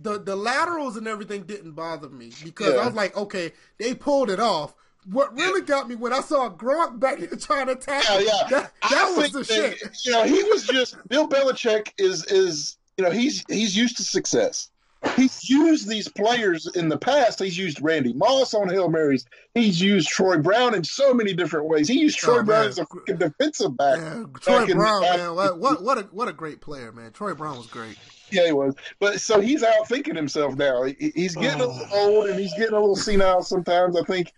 Speaker 1: The the laterals and everything didn't bother me because
Speaker 2: Yeah.
Speaker 1: I was like, okay, they pulled it off. What really got me when I saw Gronk back there trying to tackle,
Speaker 2: yeah yeah
Speaker 1: that, that was the
Speaker 2: that,
Speaker 1: shit.
Speaker 2: you know he was just bill belichick is is you know he's he's used to success He's used these players in the past. He's used Randy Moss on Hail Marys. He's used Troy Brown in so many different ways. He used Troy
Speaker 1: Oh,
Speaker 2: Brown as a freaking defensive back.
Speaker 1: Yeah, Troy
Speaker 2: back
Speaker 1: Brown, man, what, what what a what a great player, man. Troy Brown was great.
Speaker 2: Yeah, he was. But so he's out thinking himself now. He- He's getting a
Speaker 1: Oh.
Speaker 2: little old and he's getting a little senile sometimes. I think,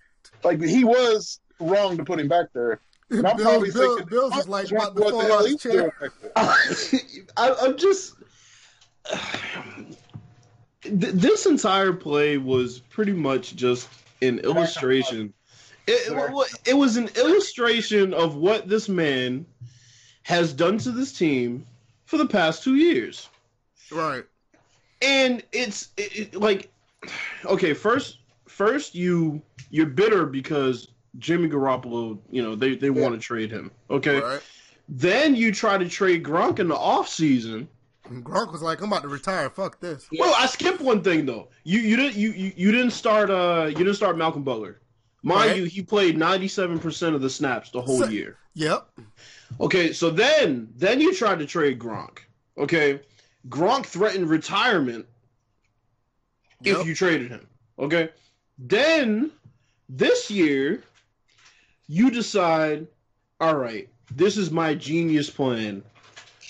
Speaker 2: like he was wrong to put him back there. And I'm
Speaker 1: Bill,
Speaker 2: probably
Speaker 1: Bill,
Speaker 2: thinking,
Speaker 1: Bill's is like
Speaker 2: what
Speaker 1: about
Speaker 2: the hell he's
Speaker 1: chair.
Speaker 2: doing back there?
Speaker 3: I, I'm just. Th- This entire play was pretty much just an illustration. It, it, it was an illustration of what this man has done to this team for the past two years.
Speaker 1: Right.
Speaker 3: and it's it, like okay first first you you're bitter because jimmy garoppolo you know they, they want to trade him okay
Speaker 1: Right.
Speaker 3: then you try to trade gronk in the offseason
Speaker 1: And Gronk was like, I'm about to retire. Fuck this.
Speaker 3: well i skipped one thing though you you didn't you, you, you didn't start uh you didn't start malcolm butler Mind
Speaker 1: Right.
Speaker 3: you, he played 97% of the snaps the whole
Speaker 1: So-
Speaker 3: year.
Speaker 1: Yep.
Speaker 3: Okay, so then then you tried to trade Gronk. Okay, Gronk threatened retirement
Speaker 1: Yep.
Speaker 3: if you traded him. Okay, then this year you decide, all right, this is my genius plan.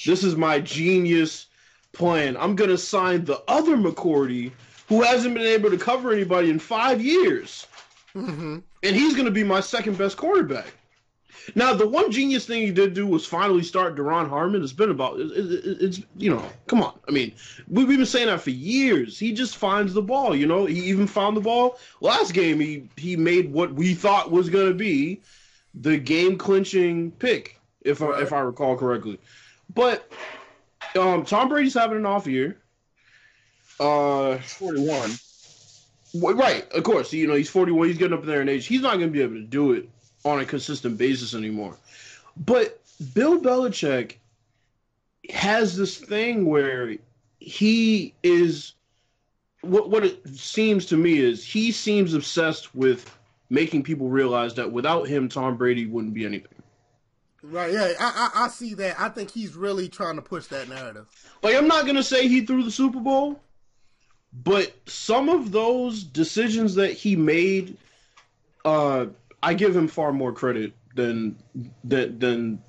Speaker 3: This is my genius plan. I'm gonna sign the other McCourty who hasn't been able to cover anybody in five years
Speaker 1: hmm
Speaker 3: and he's going to be my second best quarterback. Now, the one genius thing he did do was finally start Duron Harmon. It's been about, it, it, it's, you know, come on. I mean, we, we've been saying that for years. He just finds the ball, you know. He even found the ball. Last game, he, he made what we thought was going to be the game clinching pick, if, I, if I recall correctly. But um, Tom Brady's having an off year. Uh,
Speaker 2: 41.
Speaker 3: Right, of course. You know, he's 41. He's getting up there in age. He's not going to be able to do it on a consistent basis anymore. But Bill Belichick has this thing where he is what what it seems to me is he seems obsessed with making people realize that without him Tom Brady wouldn't be anything.
Speaker 1: Right. Yeah. I, I I see that. I think he's really trying to push that narrative.
Speaker 3: Like I'm not gonna say he threw the Super Bowl, but some of those decisions that he made, uh, I give him far more credit than than than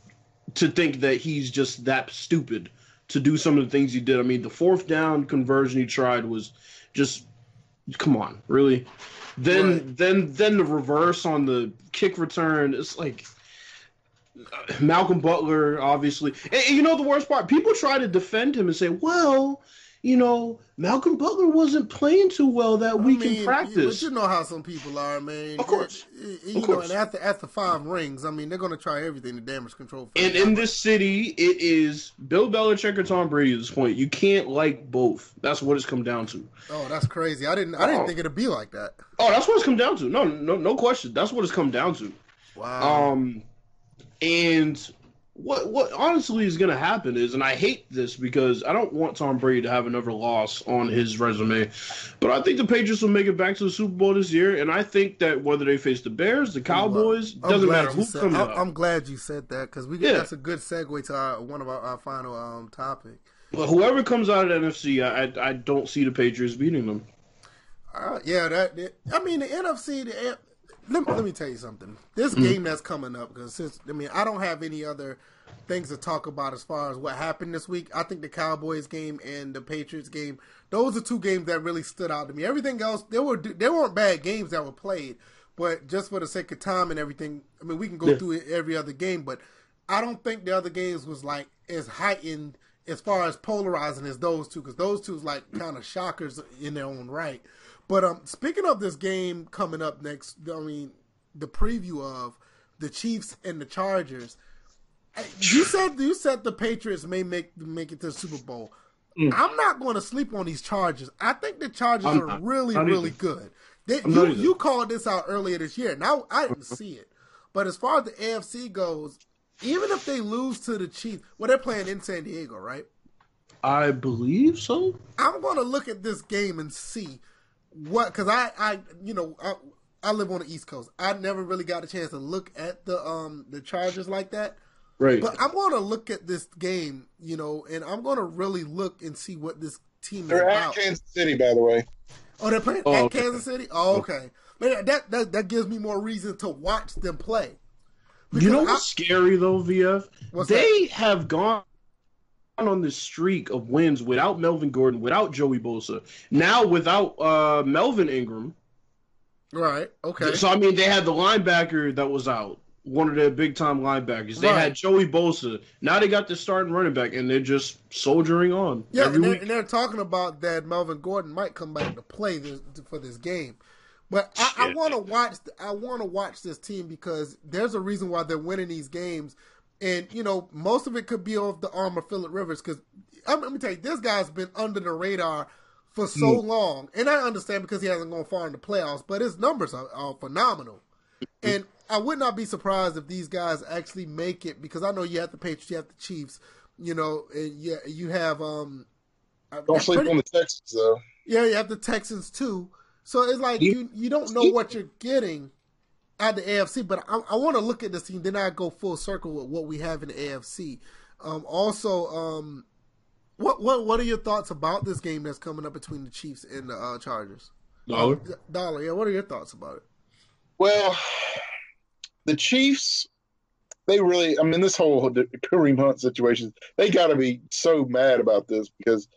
Speaker 3: to think that he's just that stupid to do some of the things he did. I mean, the fourth down conversion he tried was just come on, really. Then
Speaker 1: Right.
Speaker 3: then then the reverse on the kick return. It's like Malcolm Butler, obviously. And, and you know the worst part? People try to defend him and say, "Well, you know, Malcolm Butler wasn't playing too well that
Speaker 1: I
Speaker 3: week
Speaker 1: mean,
Speaker 3: in practice."
Speaker 1: But you know how some people are, man.
Speaker 3: Of course.
Speaker 1: You, you
Speaker 3: Of
Speaker 1: know,
Speaker 3: course.
Speaker 1: and after after five rings, I mean, they're going to try everything to damage control.
Speaker 3: And in this city, it is Bill Belichick or Tom Brady at this point. You can't like both. That's what it's come down to.
Speaker 1: oh, that's crazy. I didn't I didn't
Speaker 3: Oh.
Speaker 1: think it'd be like that.
Speaker 3: Oh, that's what it's come down to. No, no, no question. That's what it's come down to.
Speaker 1: Wow.
Speaker 3: Um, and what what honestly is going to happen is, and I hate this because I don't want Tom Brady to have another loss on his resume, but I think the Patriots will make it back to the Super Bowl this year, and I think that whether they face the Bears, the Cowboys,
Speaker 1: I'm
Speaker 3: doesn't matter who
Speaker 1: said-
Speaker 3: comes
Speaker 1: I'm,
Speaker 3: out.
Speaker 1: I'm glad you said that because we
Speaker 3: Yeah.
Speaker 1: that's a good segue to our, one of our, our final um topic.
Speaker 3: But whoever comes out of the NFC, I, I I don't see the Patriots beating them.
Speaker 1: Uh, yeah, that, that- I mean the NFC. The, let, me- let me tell you something. This
Speaker 3: Mm-hmm.
Speaker 1: game that's coming up because since I mean I don't have any other things to talk about as far as what happened this week. I think the Cowboys game and the Patriots game. Those are two games that really stood out to me. Everything else, there were there weren't bad games that were played, but just for the sake of time and everything, I mean we can go
Speaker 3: Yeah.
Speaker 1: through every other game, but I don't think the other games was like as heightened as far as polarizing as those two because those two is like kind of shockers in their own right. But um, speaking of this game coming up next, I mean the preview of the Chiefs and the Chargers. You said you said the Patriots may make make it to the Super Bowl. I'm not going to sleep on these Chargers. I think the Chargers
Speaker 3: I'm
Speaker 1: are really really
Speaker 3: either.
Speaker 1: good. They, you you called this out earlier this year. Now I didn't see it, but as far as the AFC goes, even if they lose to the Chiefs, well, they're playing in San Diego, right?
Speaker 3: I believe so.
Speaker 1: I'm going to look at this game and see what because I I you know I, I live on the East Coast. I never really got a chance to look at the um the Chargers like that.
Speaker 3: Right.
Speaker 1: But I'm going to look at this game, you know, and I'm going to really look and see what this team is
Speaker 2: They're at
Speaker 1: about.
Speaker 2: Kansas City, by the way.
Speaker 1: Oh, they're playing
Speaker 3: Oh,
Speaker 1: at
Speaker 3: okay.
Speaker 1: Kansas City. Oh, okay. Man, that, that that gives me more reason to watch them play.
Speaker 3: You know
Speaker 1: Because
Speaker 3: what's scary though, VF?
Speaker 1: What's
Speaker 3: they have gone on this streak of wins without Melvin Gordon, without Joey Bosa, now without uh, Melvin Ingram.
Speaker 1: Right? Okay.
Speaker 3: So I mean, they had the linebacker that was out, one of their big time linebackers. They
Speaker 1: Right.
Speaker 3: had Joey Bosa. Now they got the starting running back, and they're just soldiering on
Speaker 1: Yeah,
Speaker 3: every
Speaker 1: and they're, and they're talking about that Melvin Gordon might come back to play this, for this game. But I, I want to watch. I want to watch this team because there's a reason why they're winning these games, and you know most of it could be off the arm of Philip Rivers. Because let me tell you, this guy's been under the radar for so
Speaker 3: Mm.
Speaker 1: long, and I understand because he hasn't gone far in the playoffs, but his numbers are, are phenomenal. And I would not be surprised if these guys actually make it because I know you have the Patriots, you have the Chiefs, you know, and yeah, you have um.
Speaker 2: Don't sleep
Speaker 1: pretty-
Speaker 2: on the Texans, though.
Speaker 1: yeah, you have the Texans too. So it's like
Speaker 2: You-
Speaker 1: you you don't know what you're getting at the AFC, but I, I want to look at this team. Then I go full circle with what we have in the AFC. Um, also, um, what what what are your thoughts about this game that's coming up between the Chiefs and the uh, Chargers?
Speaker 3: Dollar.
Speaker 1: Uh, Dollar, yeah. What are your thoughts about it?
Speaker 2: Well, the Chiefs, they really, I mean, this whole Kareem Hunt situation, they got to be so mad about this because,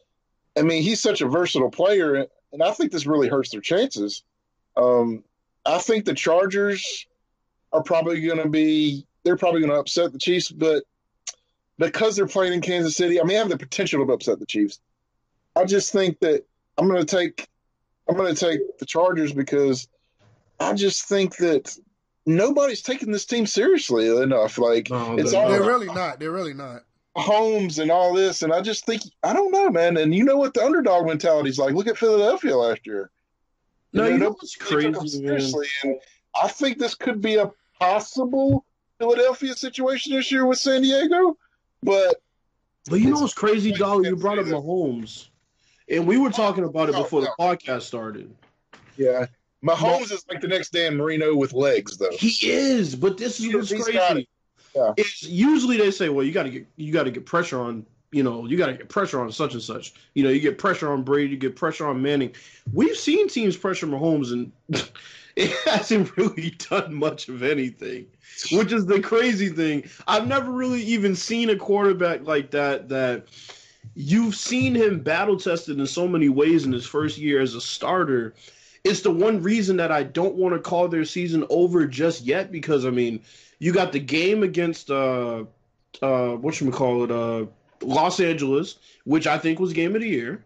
Speaker 2: I mean, he's such a versatile player, and I think this really hurts their chances. Um, I think the Chargers are probably going to be, they're probably going to upset the Chiefs, but because they're playing in Kansas City, I mean, I have the potential to upset the Chiefs. I just think that I'm going to take, I'm going to take the Chargers because I just think that nobody's taking this team seriously enough. Like
Speaker 3: No,
Speaker 2: it's all
Speaker 1: They're really not. They're really not.
Speaker 2: Homes and all this, and I just think I don't know, man. And you know what the underdog mentality is like? Look at Philadelphia last year.
Speaker 3: No, you know what's crazy, man?
Speaker 2: seriously, and I think this could be a possible Philadelphia situation this year with San Diego. But
Speaker 3: But you know
Speaker 2: It's-
Speaker 3: what's crazy, Dollar? You brought up Mahomes, and we were oh, talking about it
Speaker 2: oh,
Speaker 3: before the podcast started.
Speaker 2: yeah, Mahomes is like the next Dan Marino with legs, though.
Speaker 3: He is, but this is what's crazy.
Speaker 2: Yeah.
Speaker 3: It's usually they say, well, you got to get you got to get pressure on, you know, you got to get pressure on such and such. You know, you get pressure on Brady, you get pressure on Manning. We've seen teams pressure Mahomes, and it hasn't really done much of anything, which is the crazy thing. I've never really even seen a quarterback like that that. You've seen him battle tested in so many ways in his first year as a starter, it's the one reason that I don't want to call their season over just yet because I mean, you got the game against uh uh what should we call it uh Los Angeles, which I think was game of the year.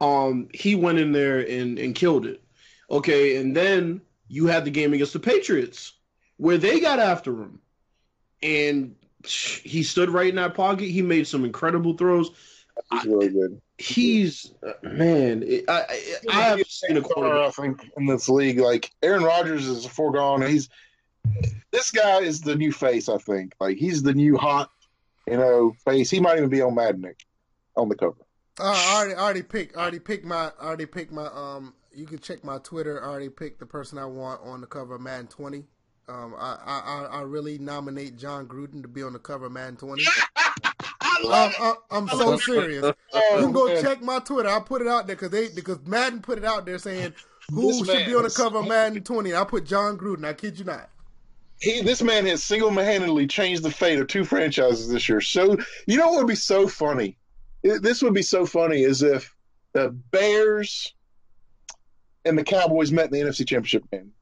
Speaker 3: Um he went in there and and killed it. Okay, and then you had the game against the Patriots where they got after him. And he stood right in that pocket. He made some incredible throws.
Speaker 2: He's really good.
Speaker 3: He's uh, man, it, I I, I haven't seen a quarterback.
Speaker 2: I think in this league, like Aaron Rodgers is a foregone. He's this guy is the new face. I think like he's the new hot, you know, face. He might even be on Madnick on the cover.
Speaker 1: Uh, I already, I already picked. I already picked my. I already picked my. Um, you can check my Twitter. I already picked the person I want on the cover of Madden 20. Um, I, I, I- I really nominate Jon Gruden to be on the cover of Madden 20. Um, I, I'm so serious. You can go check my Twitter. I put it out there because they because Madden put it out there saying who
Speaker 2: This
Speaker 1: should be on the cover of Madden 20. I put Jon Gruden. I kid you not.
Speaker 2: He, this man has single-handedly changed the fate of two franchises this year. So you know what would be so funny? It- this would be so funny is if the Bears and the Cowboys met in the NFC Championship game.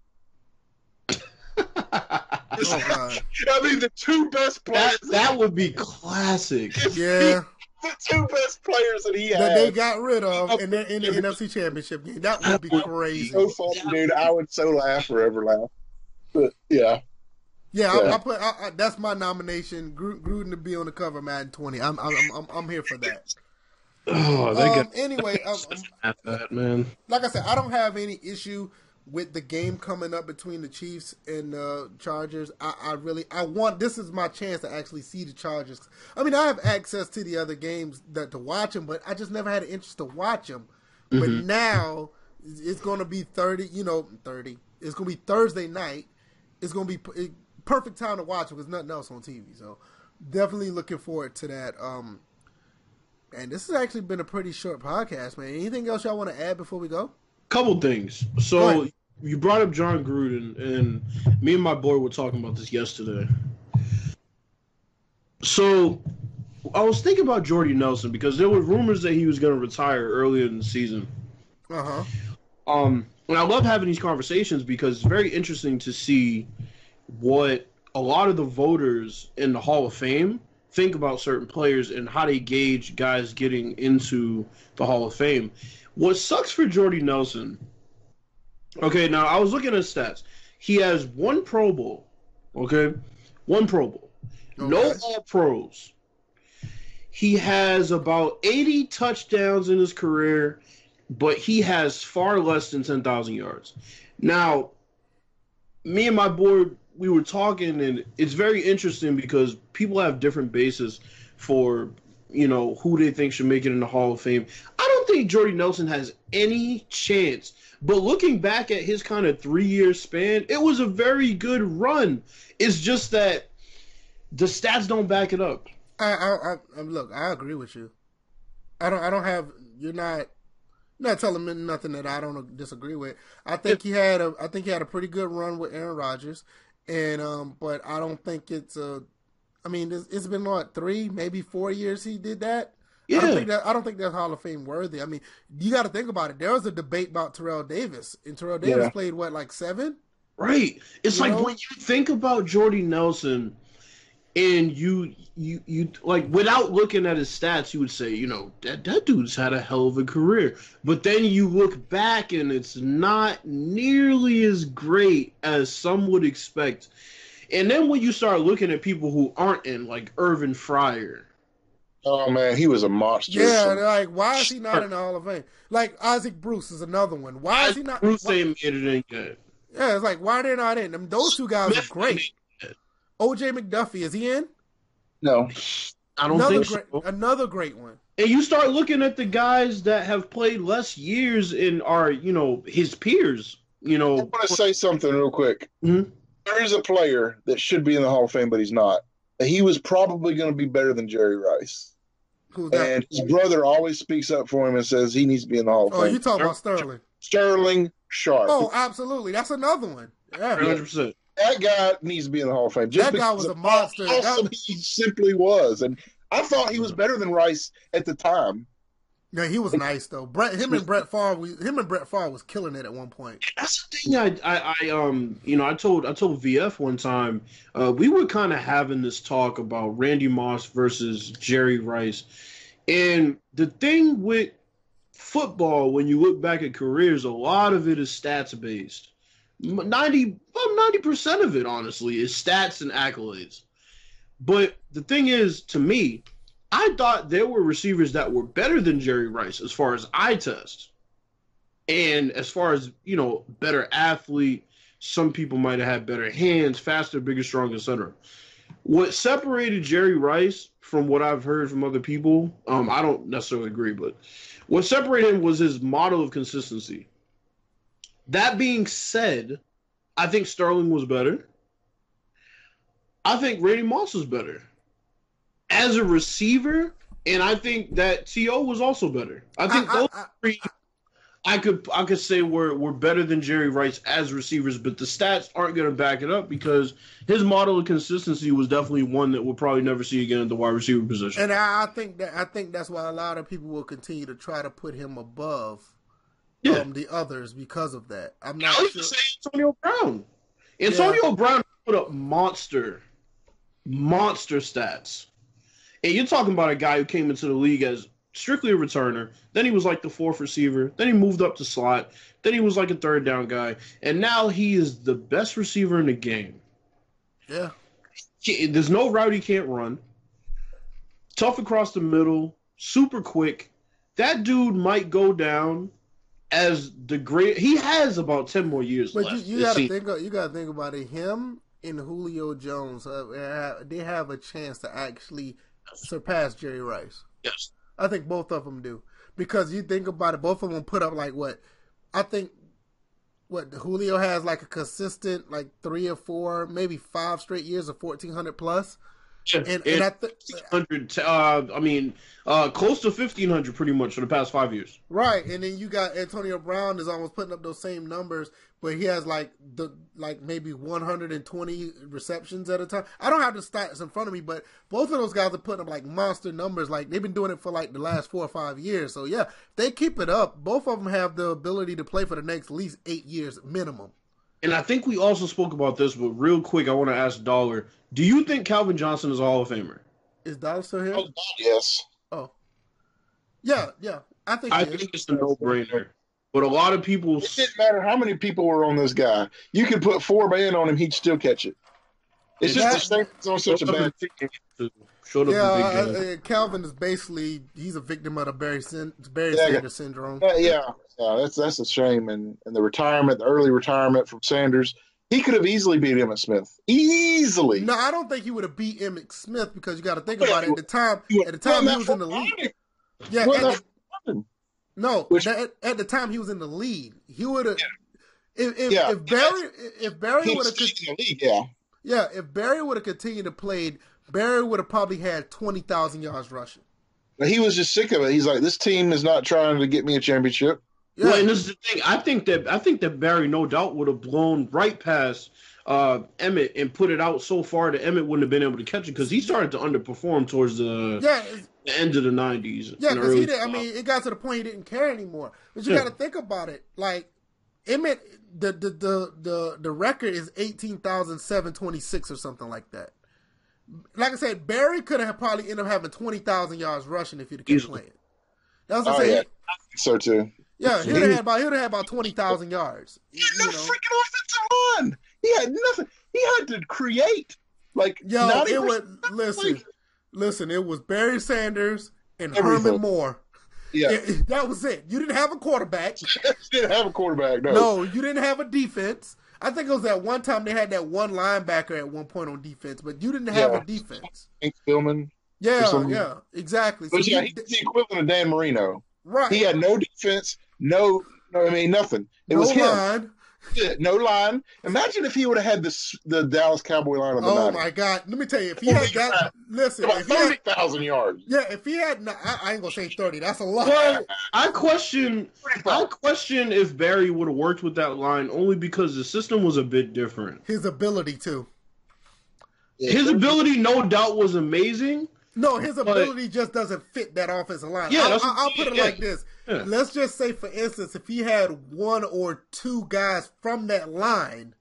Speaker 1: Oh God.
Speaker 2: I mean, the two best players.
Speaker 3: That that would be classic.
Speaker 1: Yeah,
Speaker 2: the two best players that he had
Speaker 1: that
Speaker 2: had.
Speaker 1: they got rid of, and they're in the NFC Championship game. That would be crazy.
Speaker 2: so funny, dude. I would so laugh, forever laugh. But yeah,
Speaker 1: Yeah, I,
Speaker 2: Yeah.
Speaker 1: I put I, I, that's my nomination. Gruden to be on the cover of Madden 20. I'm I'm I'm, I'm here for that.
Speaker 3: Oh, they
Speaker 1: Um,
Speaker 3: got
Speaker 1: anyway, um,
Speaker 3: at that man.
Speaker 1: like I said, I don't have any issue with the game coming up between the Chiefs and the Chargers. I, I really I want this is my chance to actually see the Chargers. I mean, I have access to the other games that to watch them, but I just never had an interest to watch them. But now it's going to be thirty. You know, thirty. It's going to be Thursday night. It's going to be p- perfect time to watch it because nothing else on TV. So definitely looking forward to that. Um, and this has actually been a pretty short podcast, man. Anything else y'all want to add before we go?
Speaker 3: Couple things. So you brought up Jon Gruden, and me and my boy were talking about this yesterday. So I was thinking about Jordy Nelson because there were rumors that he was going to retire earlier in the season.
Speaker 1: Uh huh.
Speaker 3: Um, and I love having these conversations because it's very interesting to see what a lot of the voters in the Hall of Fame think about certain players and how they gauge guys getting into the Hall of Fame. What sucks for Jordy Nelson? Okay, now I was looking at stats. He has one Pro Bowl. Okay, one Pro Bowl. No
Speaker 1: Okay.
Speaker 3: All Pros. He has about 80 touchdowns in his career, but he has far less than 10,000 yards. Now, me and my board, we were talking, and it's very interesting because people have different bases for, you know, who they think should make it in the Hall of Fame. I don't think Jordy Nelson has any chance. But looking back at his kind of three year span, it was a very good run. It's just that the stats don't back it up.
Speaker 1: I, I, I look. I agree with you. I don't. I don't have. You're not. Not telling me nothing that I don't disagree with. I think he had a. I think he had a pretty good run with Aaron Rodgers, and um. But I don't think it's a. I mean, it's, it's been what three, maybe four years he did that.
Speaker 3: Yeah.
Speaker 1: I don't think that I don't think that's Hall of Fame worthy. I mean, you got to think about it. There was a debate about Terrell Davis, and Terrell Davis
Speaker 2: Yeah.
Speaker 1: played what like seven.
Speaker 3: Right. It's
Speaker 1: You
Speaker 3: like
Speaker 1: know?
Speaker 3: when you think about Jordy Nelson and you you you like without looking at his stats, you would say, you know, that that dude's had a hell of a career. But then you look back and it's not nearly as great as some would expect. And then when you start looking at people who aren't in, like Irving Fryar,
Speaker 2: Oh man, he was a monster.
Speaker 1: Yeah,
Speaker 2: Some-
Speaker 1: like why is he not in the Hall of Fame? Like Isaac Bruce is another one. Why is he not?
Speaker 3: Bruce
Speaker 1: why-
Speaker 3: ain't made it in yet.
Speaker 1: yeah, it's like why they're not in? I mean, those two guys are great.
Speaker 3: Ain't yet.
Speaker 1: OJ McDuffie is he in?
Speaker 2: no,
Speaker 3: I don't
Speaker 1: Another
Speaker 3: think
Speaker 1: great,
Speaker 3: so.
Speaker 1: another great one.
Speaker 3: And you start looking at the guys that have played less years and are, you know, his peers. You know, I
Speaker 2: want to say something real quick.
Speaker 3: Mhm.
Speaker 2: There is a player that should be in the Hall of Fame, but he's not. He was probably going to be better than Jerry Rice, and his brother always speaks up for him and says he needs to be in the Hall of
Speaker 1: oh,
Speaker 2: Fame.
Speaker 1: you talking about Sterling?
Speaker 2: Sterling Sharpe.
Speaker 1: Oh, absolutely. That's another one. Yeah.
Speaker 3: 100%.
Speaker 2: That guy needs to be in the Hall of Fame. Just
Speaker 1: That guy was a monster.
Speaker 2: How
Speaker 1: That-
Speaker 2: awesome he simply was, and I thought he was better than Rice at the time.
Speaker 1: Yeah, he was nice though. Brett, him and Brett Favre, we, him and Brett Favre was killing it at one point.
Speaker 3: That's the thing. I, I, I, um, you know, I told, I told VF one time, uh, we were kind of having this talk about Randy Moss versus Jerry Rice, and the thing with football, when you look back at careers, a lot of it is stats based. Ninety, well, ninety percent of it, honestly, is stats and accolades. But the thing is, to me, I thought there were receivers that were better than Jerry Rice as far as eye test. And as far as, you know, better athlete, some people might have had better hands, faster, bigger, stronger, etc. What separated Jerry Rice from what I've heard from other people, um, I don't necessarily agree, but what separated him was his model of consistency. That being said, I think Sterling was better. I think Randy Moss was better as a receiver, and I think that To was also better. I think
Speaker 1: I-
Speaker 3: those
Speaker 1: I-
Speaker 3: three, I could I could say were were better than Jerry Rice as receivers, but the stats aren't going to back it up because his model of consistency was definitely one that we'll probably never see again at the wide receiver position.
Speaker 1: And I, I think that I think that's why a lot of people will continue to try to put him above
Speaker 3: Yeah.
Speaker 1: um, the others because of that. I'm not
Speaker 3: would
Speaker 1: sure.
Speaker 3: say Antonio Brown. Antonio Brown put up monster, monster stats. And you're talking about a guy who came into the league as strictly a returner. Then he was like the fourth receiver. Then he moved up to slot. Then he was like a third down guy. And now he is the best receiver in the game.
Speaker 1: Yeah,
Speaker 3: He- There's no route he can't run. Tough across the middle, super quick. That dude might go down as the great. He has about ten more years
Speaker 1: but you,
Speaker 3: left.
Speaker 1: you
Speaker 3: it
Speaker 1: got to
Speaker 3: seems.
Speaker 1: think you got to think about it. Him and Julio Jones, uh, they have a chance to actually surpass Jerry Rice.
Speaker 3: Yes.
Speaker 1: I think both of them do because you think about it. Both of them put up like what? I think what Julio has like a consistent like three or four, maybe five straight years of fourteen hundred plus.
Speaker 3: Yeah,
Speaker 1: And and I think
Speaker 3: hundred. Uh, I mean, uh, close to fifteen hundred, pretty much for the past five years.
Speaker 1: right, and then you got Antonio Brown is almost putting up those same numbers, but he has like the like maybe one hundred and twenty receptions at a time. I don't have the stats in front of me, but both of those guys are putting up like monster numbers. Like they've been doing it for like the last four or five years. So yeah, they keep it up. Both of them have the ability to play for the next at least eight years minimum.
Speaker 3: And I think we also spoke about this, but real quick, I want to ask Dollar: Do you think Calvin Johnson is a Hall of Famer?
Speaker 1: Is Dollar still here?
Speaker 2: Oh, yes.
Speaker 1: Oh, yeah, yeah. I think.
Speaker 3: I
Speaker 1: he is.
Speaker 3: think it's a no-brainer. But a lot of people,
Speaker 2: It didn't matter how many people were on this guy. You could put four men on him, he'd still catch it. It's just
Speaker 1: That-
Speaker 2: the shame it's on such a bad team.
Speaker 3: Showed up
Speaker 1: Yeah,
Speaker 3: in
Speaker 1: uh, uh, Calvin is basically he's a victim of the Barry, Sin- Barry
Speaker 2: Yeah,
Speaker 1: Sanders syndrome.
Speaker 2: Yeah, yeah, yeah, that's that's a shame. And and the retirement, the early retirement from Sanders, he could have easily beat Emmitt Smith. Easily.
Speaker 1: No, I don't think he would have beat Emmitt Smith because you got to think about it. At the time, at the time he was in the
Speaker 2: for
Speaker 1: league. Yeah,
Speaker 2: Won
Speaker 1: at the. No,
Speaker 2: Which-
Speaker 1: at, at the time he was in the lead. He would have. If, if,
Speaker 2: Yeah.
Speaker 1: if Barry if Barry would have
Speaker 2: in the league, yeah.
Speaker 1: yeah if Barry would have continued to play, Barry would have probably had twenty thousand yards rushing.
Speaker 2: But he was just sick of it. He's like, this team is not trying to get me a championship.
Speaker 1: Yeah,
Speaker 3: Well, and this is the thing. I think that I think that Barry, no doubt, would have blown right past uh, Emmitt and put it out so far that Emmitt wouldn't have been able to catch it because he started to underperform towards the,
Speaker 1: yeah,
Speaker 3: the end of the '90s.
Speaker 1: yeah. Because he did. I mean, it got to the point he didn't care anymore. But you
Speaker 3: Yeah.
Speaker 1: got to think about it. Like Emmitt, the the the the, the record is eighteen thousand seven twenty six or something like that. Like I said, Barry could have probably ended up having twenty thousand yards rushing if he'd have kept
Speaker 3: Easily.
Speaker 1: playing. That's what
Speaker 2: Oh,
Speaker 1: I'm saying.
Speaker 2: yeah. I think so too.
Speaker 1: Yeah, he would have had about he would have had about twenty thousand yards.
Speaker 2: He had no
Speaker 1: know.
Speaker 2: freaking offensive line. He had nothing. He had to create. Like,
Speaker 1: Yo,
Speaker 2: not
Speaker 1: it
Speaker 2: even-
Speaker 1: was listen, listen. It was Barry Sanders and
Speaker 2: Everything.
Speaker 1: Herman Moore.
Speaker 2: Yeah.
Speaker 1: It- that was it. You didn't have a quarterback.
Speaker 2: He didn't have a quarterback. No.
Speaker 1: No, you didn't have a defense. I think it was that one time they had that one linebacker at one point on defense, but you didn't have
Speaker 2: Yeah.
Speaker 1: a defense.
Speaker 2: Hank Spielman.
Speaker 1: Yeah, yeah, exactly. So
Speaker 2: But yeah,
Speaker 1: you-
Speaker 2: he's the equivalent of Dan Marino.
Speaker 1: right.
Speaker 2: He had no defense, no, no I mean, nothing. It
Speaker 1: no
Speaker 2: was him.
Speaker 1: line.
Speaker 2: Yeah, No line. Imagine if he would have had this the Dallas Cowboy line on the
Speaker 1: Oh
Speaker 2: 90s.
Speaker 1: my God! Let me tell you, if he oh, had got listen,
Speaker 2: About
Speaker 1: if he had,
Speaker 2: 30,000 yards.
Speaker 1: yeah, if he had, no, I, I ain't gonna say thirty. That's a lot.
Speaker 3: Well, I question. I
Speaker 2: 35.
Speaker 3: question if Barry would have worked with that line only because the system was a bit different.
Speaker 1: His ability to.
Speaker 3: His ability, no doubt, was amazing.
Speaker 1: No, his
Speaker 3: But-
Speaker 1: ability just doesn't fit that offensive line.
Speaker 3: Yeah,
Speaker 1: I'll, I'll- I'll put it
Speaker 3: yeah.
Speaker 1: like this.
Speaker 3: Yeah.
Speaker 1: Let's just say, for instance, if he had one or two guys from that line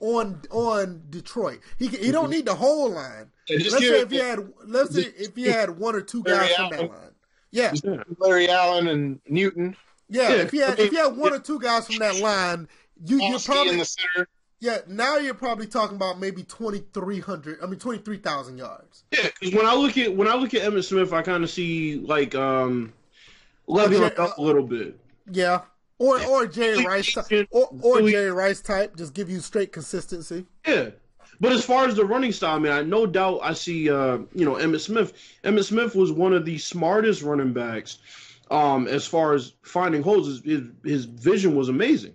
Speaker 1: on on Detroit, he can- he don't need the whole line.
Speaker 2: Yeah,
Speaker 1: let's
Speaker 2: give
Speaker 1: say
Speaker 2: it-
Speaker 1: if he had let's say if he had one or two
Speaker 2: Barry
Speaker 1: guys from that line. Yeah,
Speaker 2: Larry Allen and Newton.
Speaker 1: yeah.
Speaker 3: Yeah,
Speaker 1: if you had if he had one or two guys from that line, you you're probably
Speaker 2: in the center.
Speaker 1: yeah. Now you're probably talking about maybe twenty three hundred. I mean twenty three thousand yards.
Speaker 3: Yeah, because when I look at when I look at Emmitt Smith, I kind of see like um
Speaker 1: Okay,
Speaker 3: up a little bit.
Speaker 1: Yeah. Or or Jerry Rice type, or or Jerry Rice type, just give you straight consistency.
Speaker 3: Yeah. But as far as the running style, I mean, I no doubt I see, uh, you know, Emmitt Smith. Emmitt Smith was one of the smartest running backs, um, as far as finding holes. His, his, his vision was amazing.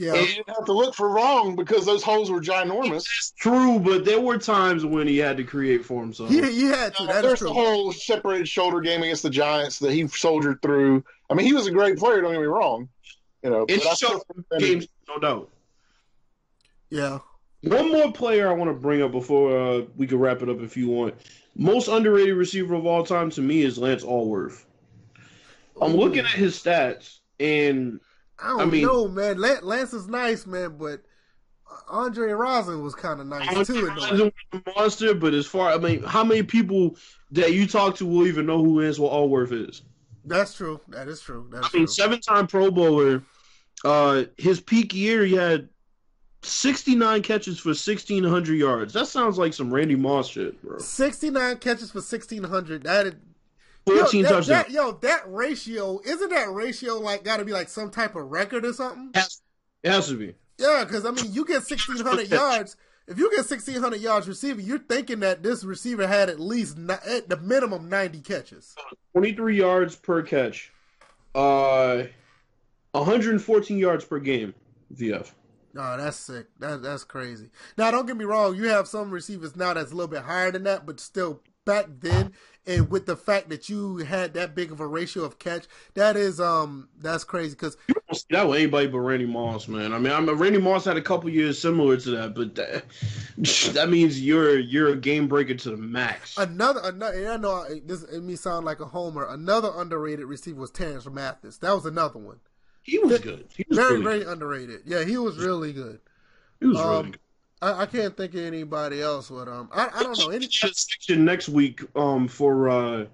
Speaker 1: Yeah.
Speaker 2: And you didn't have to look for wrong because those holes were ginormous.
Speaker 3: It's true, but there were times when he had to create for himself.
Speaker 1: Yeah, he had to. That is
Speaker 2: There's
Speaker 1: true.
Speaker 2: the whole separated shoulder game against the Giants that he soldiered through. I mean, he was a great player. Don't get me wrong. You know,
Speaker 3: It
Speaker 2: but I
Speaker 3: showed games, no doubt.
Speaker 1: Yeah.
Speaker 3: One more player I want to bring up before uh, we can wrap it up if you want. Most underrated receiver of all time to me is Lance Alworth. I'm looking at his stats, and
Speaker 1: I don't
Speaker 3: I mean-
Speaker 1: know, man. Lance is nice, man, but Andre Rison was kind of nice too. In the
Speaker 3: was a monster. But as far, I mean, how many people that you talk to will even know who Lance Alworth is?
Speaker 1: That's true. That is true. That's
Speaker 3: I mean, seven-time Pro Bowler. Uh, his peak year, he had 69 catches for 1,600 yards. That sounds like some Randy Moss shit, bro.
Speaker 1: Sixty-nine catches for sixteen hundred. That is,
Speaker 3: 14
Speaker 1: yo, that,
Speaker 3: touchdowns.
Speaker 1: that- yo, that ratio isn't that ratio like got to be like some type of record or something?
Speaker 3: It has to be.
Speaker 1: Yeah, because I mean, you get sixteen hundred yards. If you get sixteen hundred yards receiving, you're thinking that this receiver had at least at the minimum ninety catches.
Speaker 3: 23 yards per catch. Uh, 114 yards per game. VF.
Speaker 1: No, that's sick. That that's crazy. Now, don't get me wrong. You have some receivers now that's a little bit higher than that, but still back then, and with the fact that you had that big of a ratio of catch, that is um that's crazy. Because
Speaker 3: You don't see that with anybody but Randy Moss, man. I mean, I mean, Randy Moss had a couple years similar to that, but that, that means you're you're a game breaker to the max.
Speaker 1: another another, and I know I- this it may sound like a homer. Another underrated receiver was Terance Mathis. That was another one.
Speaker 3: He was good. He was
Speaker 1: Very
Speaker 3: really
Speaker 1: very
Speaker 3: good.
Speaker 1: underrated. Yeah, he was really good.
Speaker 3: He was
Speaker 1: um,
Speaker 3: really good.
Speaker 1: I, I can't think of anybody else. But um, I, I don't know any.
Speaker 3: Section next week um for uh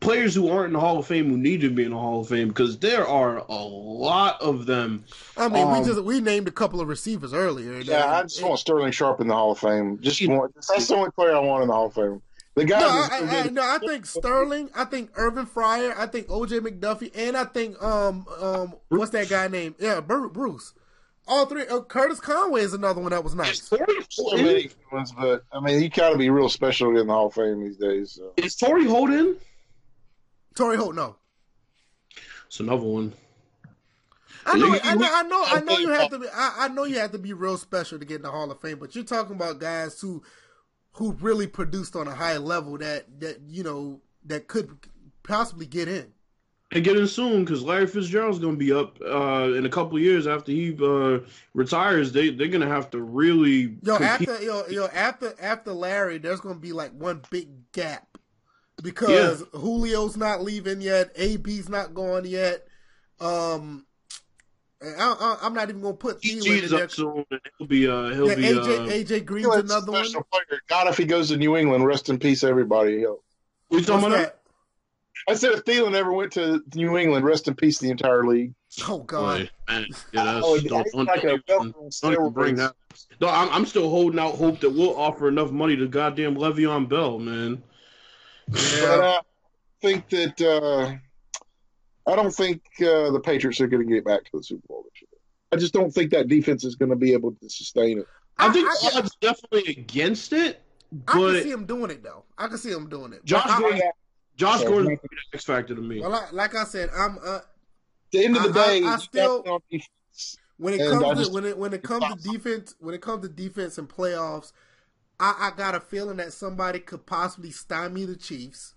Speaker 3: players who aren't in the Hall of Fame who need to be in the Hall of Fame because there are a lot of them.
Speaker 1: I mean,
Speaker 3: Um,
Speaker 1: we just we named a couple of receivers earlier.
Speaker 2: Yeah,
Speaker 1: uh,
Speaker 2: I just want Sterling Sharpe in the Hall of Fame. Just want, that's the only player I want in the Hall of Fame. The guy.
Speaker 1: No, I, I, I, no, I think Sterling, I think Irving Fryar, I think OJ McDuffie, and I think um um what's that guy name? Yeah, Bruce. All three. Uh, Curtis Conway is another one that was nice.
Speaker 2: so many ones, but I mean, you got to be real special in the Hall of Fame these days. So.
Speaker 3: Is Torrey Holden?
Speaker 1: Torry Holt, no.
Speaker 3: It's another one.
Speaker 1: I know, I know, I know, I know
Speaker 2: you-
Speaker 1: you have to be. I, I know you have to be real special to get in the Hall of Fame, but you're talking about guys who, who really produced on a high level that that you know that could possibly get in.
Speaker 3: And get in soon because Larry Fitzgerald's going to be up uh, in a couple years after he uh, retires. They they're going to have to really
Speaker 1: Yo,
Speaker 3: compete.
Speaker 1: after yo, yo, after after Larry, there's gonna be like one big gap because Julio's not leaving yet, AB's not going yet. Um, I, I, I'm not even gonna put Thielen in
Speaker 3: EG's
Speaker 1: there.
Speaker 3: up soon. And he'll be uh, he'll
Speaker 1: Yeah,
Speaker 3: be
Speaker 1: AJ
Speaker 3: uh,
Speaker 1: AJ Green's
Speaker 2: Thielen's a
Speaker 1: another one.
Speaker 2: player. God, if he goes to New England, rest in peace, everybody. Yo.
Speaker 3: we
Speaker 1: What's
Speaker 3: talking about
Speaker 1: that?
Speaker 2: I said if Thielen ever went to New England, rest in peace, the entire league.
Speaker 1: Oh God.
Speaker 3: Boy, man, yeah,
Speaker 2: Oh,
Speaker 3: don't, don't,
Speaker 2: like a
Speaker 3: don't
Speaker 2: belt
Speaker 3: even-
Speaker 2: on
Speaker 3: don't bring that. No, I'm, I'm still holding out hope that we'll offer enough money to goddamn Le'Veon Bell, man.
Speaker 2: But I think that uh, I don't think uh, the Patriots are going to get back to the Super Bowl this year. I just don't think that defense is going to be able to sustain it.
Speaker 3: I, think
Speaker 1: I,
Speaker 3: the odds definitely against it,
Speaker 1: I can see him doing it though. I can see him doing it.
Speaker 3: Josh
Speaker 1: But I-
Speaker 3: Gordon, Josh
Speaker 2: So,
Speaker 3: Gordon's
Speaker 2: man.
Speaker 3: the X factor to me.
Speaker 1: well, I, like I said, I'm uh,
Speaker 2: At the end of the
Speaker 1: I- I-
Speaker 2: day,
Speaker 1: I
Speaker 2: you got
Speaker 1: still-
Speaker 2: to be on defense.
Speaker 1: when it
Speaker 2: And I
Speaker 1: comes to when it when it comes to defense when it comes to defense and playoffs, I, I got a feeling that somebody could possibly stymie the Chiefs,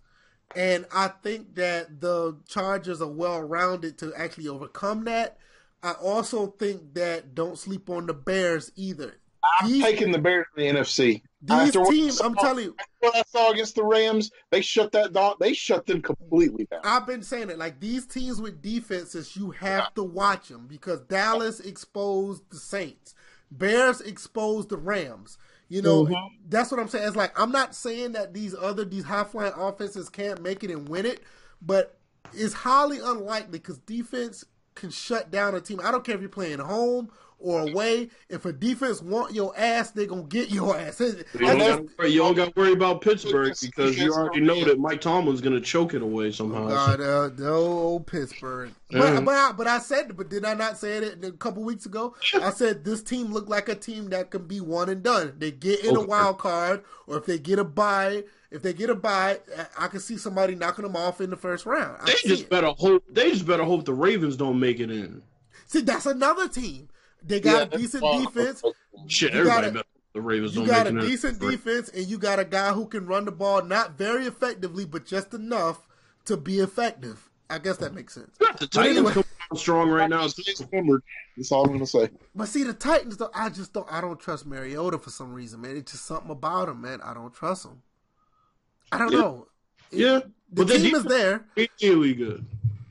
Speaker 1: and I think that the Chargers are well rounded to actually overcome that. I also think that don't sleep on the Bears either.
Speaker 2: I'm
Speaker 1: These,
Speaker 2: taking the Bears in the NFC.
Speaker 1: these
Speaker 2: After
Speaker 1: teams,
Speaker 2: saw-
Speaker 1: I'm telling you,
Speaker 2: What I saw against the Rams, they shut that dog. They shut them completely down.
Speaker 1: I've been saying it. Like these teams with defenses, you have to watch them because Dallas exposed the Saints, Bears exposed the Rams. You know,
Speaker 2: Mhm.
Speaker 1: that's what I'm saying. It's like I'm not saying that these other these high flying offenses can't make it and win it, but it's highly unlikely because defense can shut down a team. I don't care if you're playing home or away. If a defense want your ass, they're gonna get your ass.
Speaker 3: You
Speaker 1: That's
Speaker 3: don't,
Speaker 1: just-
Speaker 3: gotta worry, you don't got to worry about Pittsburgh because you already know that Mike Tomlin's going to choke it away somehow.
Speaker 1: God, uh, the old Pittsburgh.
Speaker 3: Yeah.
Speaker 1: But, but, I, but I said, but did I not say it a couple weeks ago? I said this team looked like a team that can be one and done. They get in a wild card, or if they get a bye, if they get a bye, I- I can see somebody knocking them off in the first round. I
Speaker 3: They
Speaker 1: see
Speaker 3: just
Speaker 1: it.
Speaker 3: better hope. They just better hope the Ravens don't make it in.
Speaker 1: see that's another team. They got a decent defense.
Speaker 3: Shit,
Speaker 1: You
Speaker 3: everybody
Speaker 1: gotta-
Speaker 3: better hope the Ravens
Speaker 1: You
Speaker 3: don't
Speaker 1: got
Speaker 3: make
Speaker 1: a
Speaker 3: it in.
Speaker 1: decent defense, and you got a guy who can run the ball not very effectively, but just enough to be effective. I guess that makes sense.
Speaker 3: The Titans
Speaker 1: anyway-
Speaker 3: coming strong right now. too.
Speaker 2: That's all I'm going to say.
Speaker 1: But see, the Titans, though, I just don't. I don't trust Mariota for some reason, man. It's just something about him, man. I don't trust him. I don't
Speaker 3: Yeah.
Speaker 1: know. It-
Speaker 3: Yeah,
Speaker 1: the
Speaker 3: but their
Speaker 1: team is
Speaker 3: defense-
Speaker 1: there.
Speaker 3: Really good.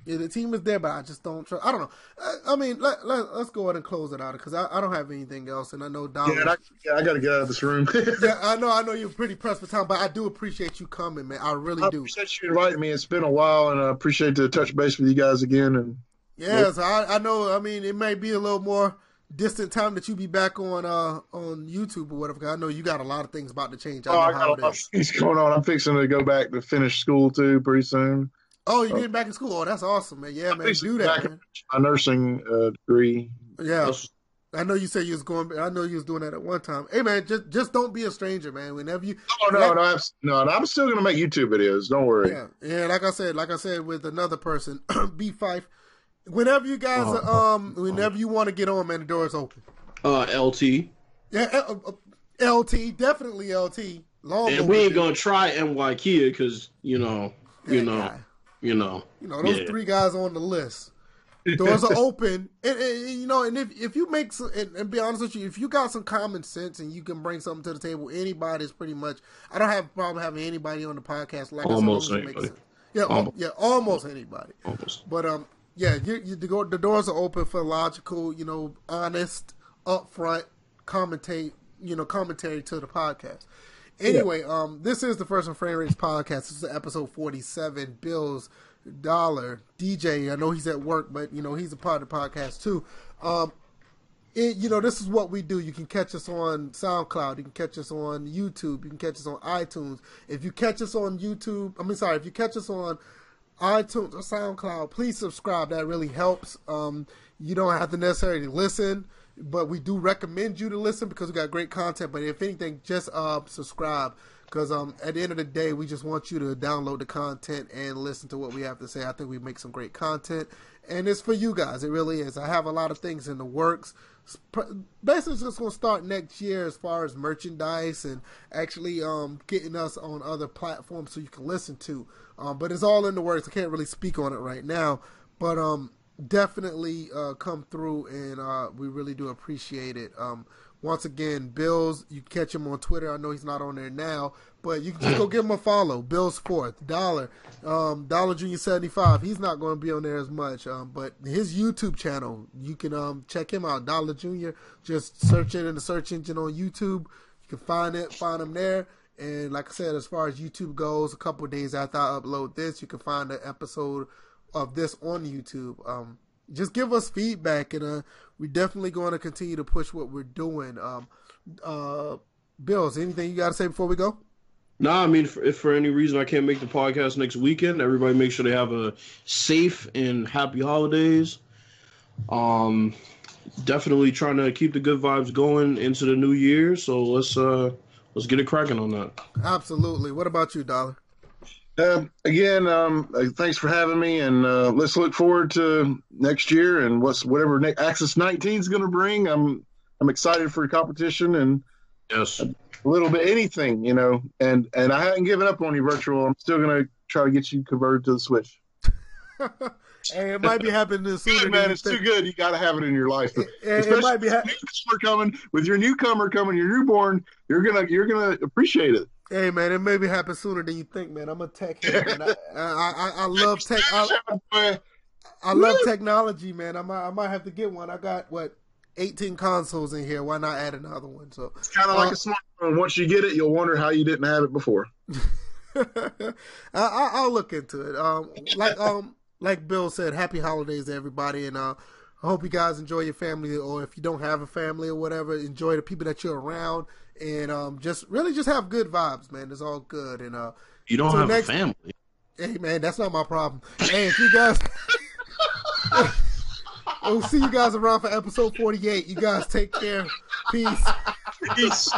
Speaker 1: Yeah, the team is there, but I just don't trust. I don't know. I, I mean, let, let us go ahead and close it out because I, I don't have anything else, and I know Dollar.
Speaker 2: Yeah, I, yeah, I got to get out of this room.
Speaker 1: yeah, I know. I know you're pretty pressed for time, but I do appreciate you coming, man. I really
Speaker 2: I
Speaker 1: do.
Speaker 2: appreciate you inviting me. It's been a while, and I appreciate the touch base with you guys again. And
Speaker 1: Yes, I, I know. I mean, it may be a little more distant time that you be back on uh on YouTube or whatever. 'cause I know you got a lot of things about to change. I
Speaker 2: oh,
Speaker 1: know
Speaker 2: I
Speaker 1: how
Speaker 2: got a lot of things going on. I'm fixing to go back to finish school too pretty soon.
Speaker 1: Oh, you're getting back in school. Oh, that's awesome, man. Yeah, man, do that, man.
Speaker 2: My nursing uh, degree.
Speaker 1: Yeah,
Speaker 3: That's-
Speaker 1: I know you said you was going. I know you was doing that at one time. Hey, man, just just don't be a stranger, man. Whenever you,
Speaker 2: Oh no,
Speaker 1: Yeah.
Speaker 2: no, I'm, no, I'm still going to make YouTube videos. Don't worry.
Speaker 1: yeah, yeah. Like I said, like I said with another person, B Five. Whenever you guys,
Speaker 3: Oh,
Speaker 1: are, um, whenever you want to get on, man, the door is open.
Speaker 3: Uh, LT,
Speaker 1: Yeah, uh, uh, LT, definitely LT. Long
Speaker 3: and we ain't gonna try NY Kia because you know, you
Speaker 1: That
Speaker 3: know,
Speaker 1: guy.
Speaker 3: You know.
Speaker 1: You know, those
Speaker 3: Yeah.
Speaker 1: three guys on the list. Doors are open, and, and, and, you know, and if if you make some, and, and be honest with you, if you got some common sense and you can bring something to the table, anybody's pretty much. I don't have a problem having anybody on the podcast like us, as long
Speaker 3: Almost anybody.
Speaker 1: Yeah,
Speaker 3: Almost.
Speaker 1: yeah, almost anybody.
Speaker 3: Almost.
Speaker 1: But um, yeah, you, you, the, go- the doors are open for logical, you know, honest, upfront commentate, you know, commentary to the podcast. Anyway, um, this is the First and Framerates podcast. This is episode forty-seven. Bill's Dollar DJ. I know he's at work, but you know he's a part of the podcast too. Um, it, you know, this is what we do. You can catch us on SoundCloud. You can catch us on YouTube. You can catch us on iTunes. If you catch us on YouTube, I mean, sorry, if you catch us on iTunes or SoundCloud, please subscribe. That really helps. Um, you don't have to necessarily listen, but we do recommend you to listen because we got great content. But if anything, just uh, subscribe because um, at the end of the day, we just want you to download the content and listen to what we have to say. I think we make some great content, and it's for you guys. It really is. I have a lot of things in the works. Basically, it's just going to start next year as far as merchandise and actually um, getting us on other platforms so you can listen to. Um, but it's all in the works. I can't really speak on it right now, but um, definitely uh, come through, and uh, we really do appreciate it. Um, once again, Bills, you catch him on Twitter. I know he's not on there now, but you can just go give him a follow. Bill's fourth dollar, um, Dollar Junior seventy five. He's not going to be on there as much, um, but his YouTube channel, you can um, check him out. Dollar Junior. Just search it in the search engine on YouTube. You can find it, find him there. And like I said, as far as YouTube goes, a couple days after I upload this, you can find the episode of this on YouTube. Um, just give us feedback, and uh, we're definitely going to continue to push what we're doing. Um, uh, Bills, anything you got to say before we go?
Speaker 3: No, nah, I mean, if, if, for any reason I can't make the podcast next weekend, everybody make sure they have a safe and happy holidays. Um, definitely trying to keep the good vibes going into the new year. So let's uh let's get it cracking on that.
Speaker 1: Absolutely. What about you, Dollar?
Speaker 2: Uh, again, um, uh, thanks for having me, and uh, let's look forward to next year and what's whatever ne- Axis 19 is going to bring. I'm I'm excited for the competition and
Speaker 3: yes,
Speaker 2: a little bit anything, you know. And and I haven't given up on you, virtual. I'm still going to try to get you converted to the Switch.
Speaker 1: hey, it might be happening sooner.
Speaker 2: man, it's think. too good. You got to have it in your life.
Speaker 1: It, it might be ha-
Speaker 2: newcomer coming with your newcomer coming, your newborn. You're gonna you're gonna appreciate it.
Speaker 1: Hey man, it maybe happen sooner than you think, man. I'm a tech head. I, I, I, I, love tech. I, I love technology, man. I might I might have to get one. I got what 18 consoles in here. Why not add another one? So
Speaker 2: it's kind of uh, like a smartphone. Once you get it, you'll wonder how you didn't have it before.
Speaker 1: I, will look into it. Um, like um, like Bill said, happy holidays to everybody, and uh, I hope you guys enjoy your family, or if you don't have a family or whatever, enjoy the people that you're around and um, just really just have good vibes, man. It's all good. And uh,
Speaker 3: you don't have next, a family.
Speaker 1: Hey, man, that's not my problem. hey, if you guys. we'll see you guys around for episode 48. You guys take care. Peace.
Speaker 2: Peace.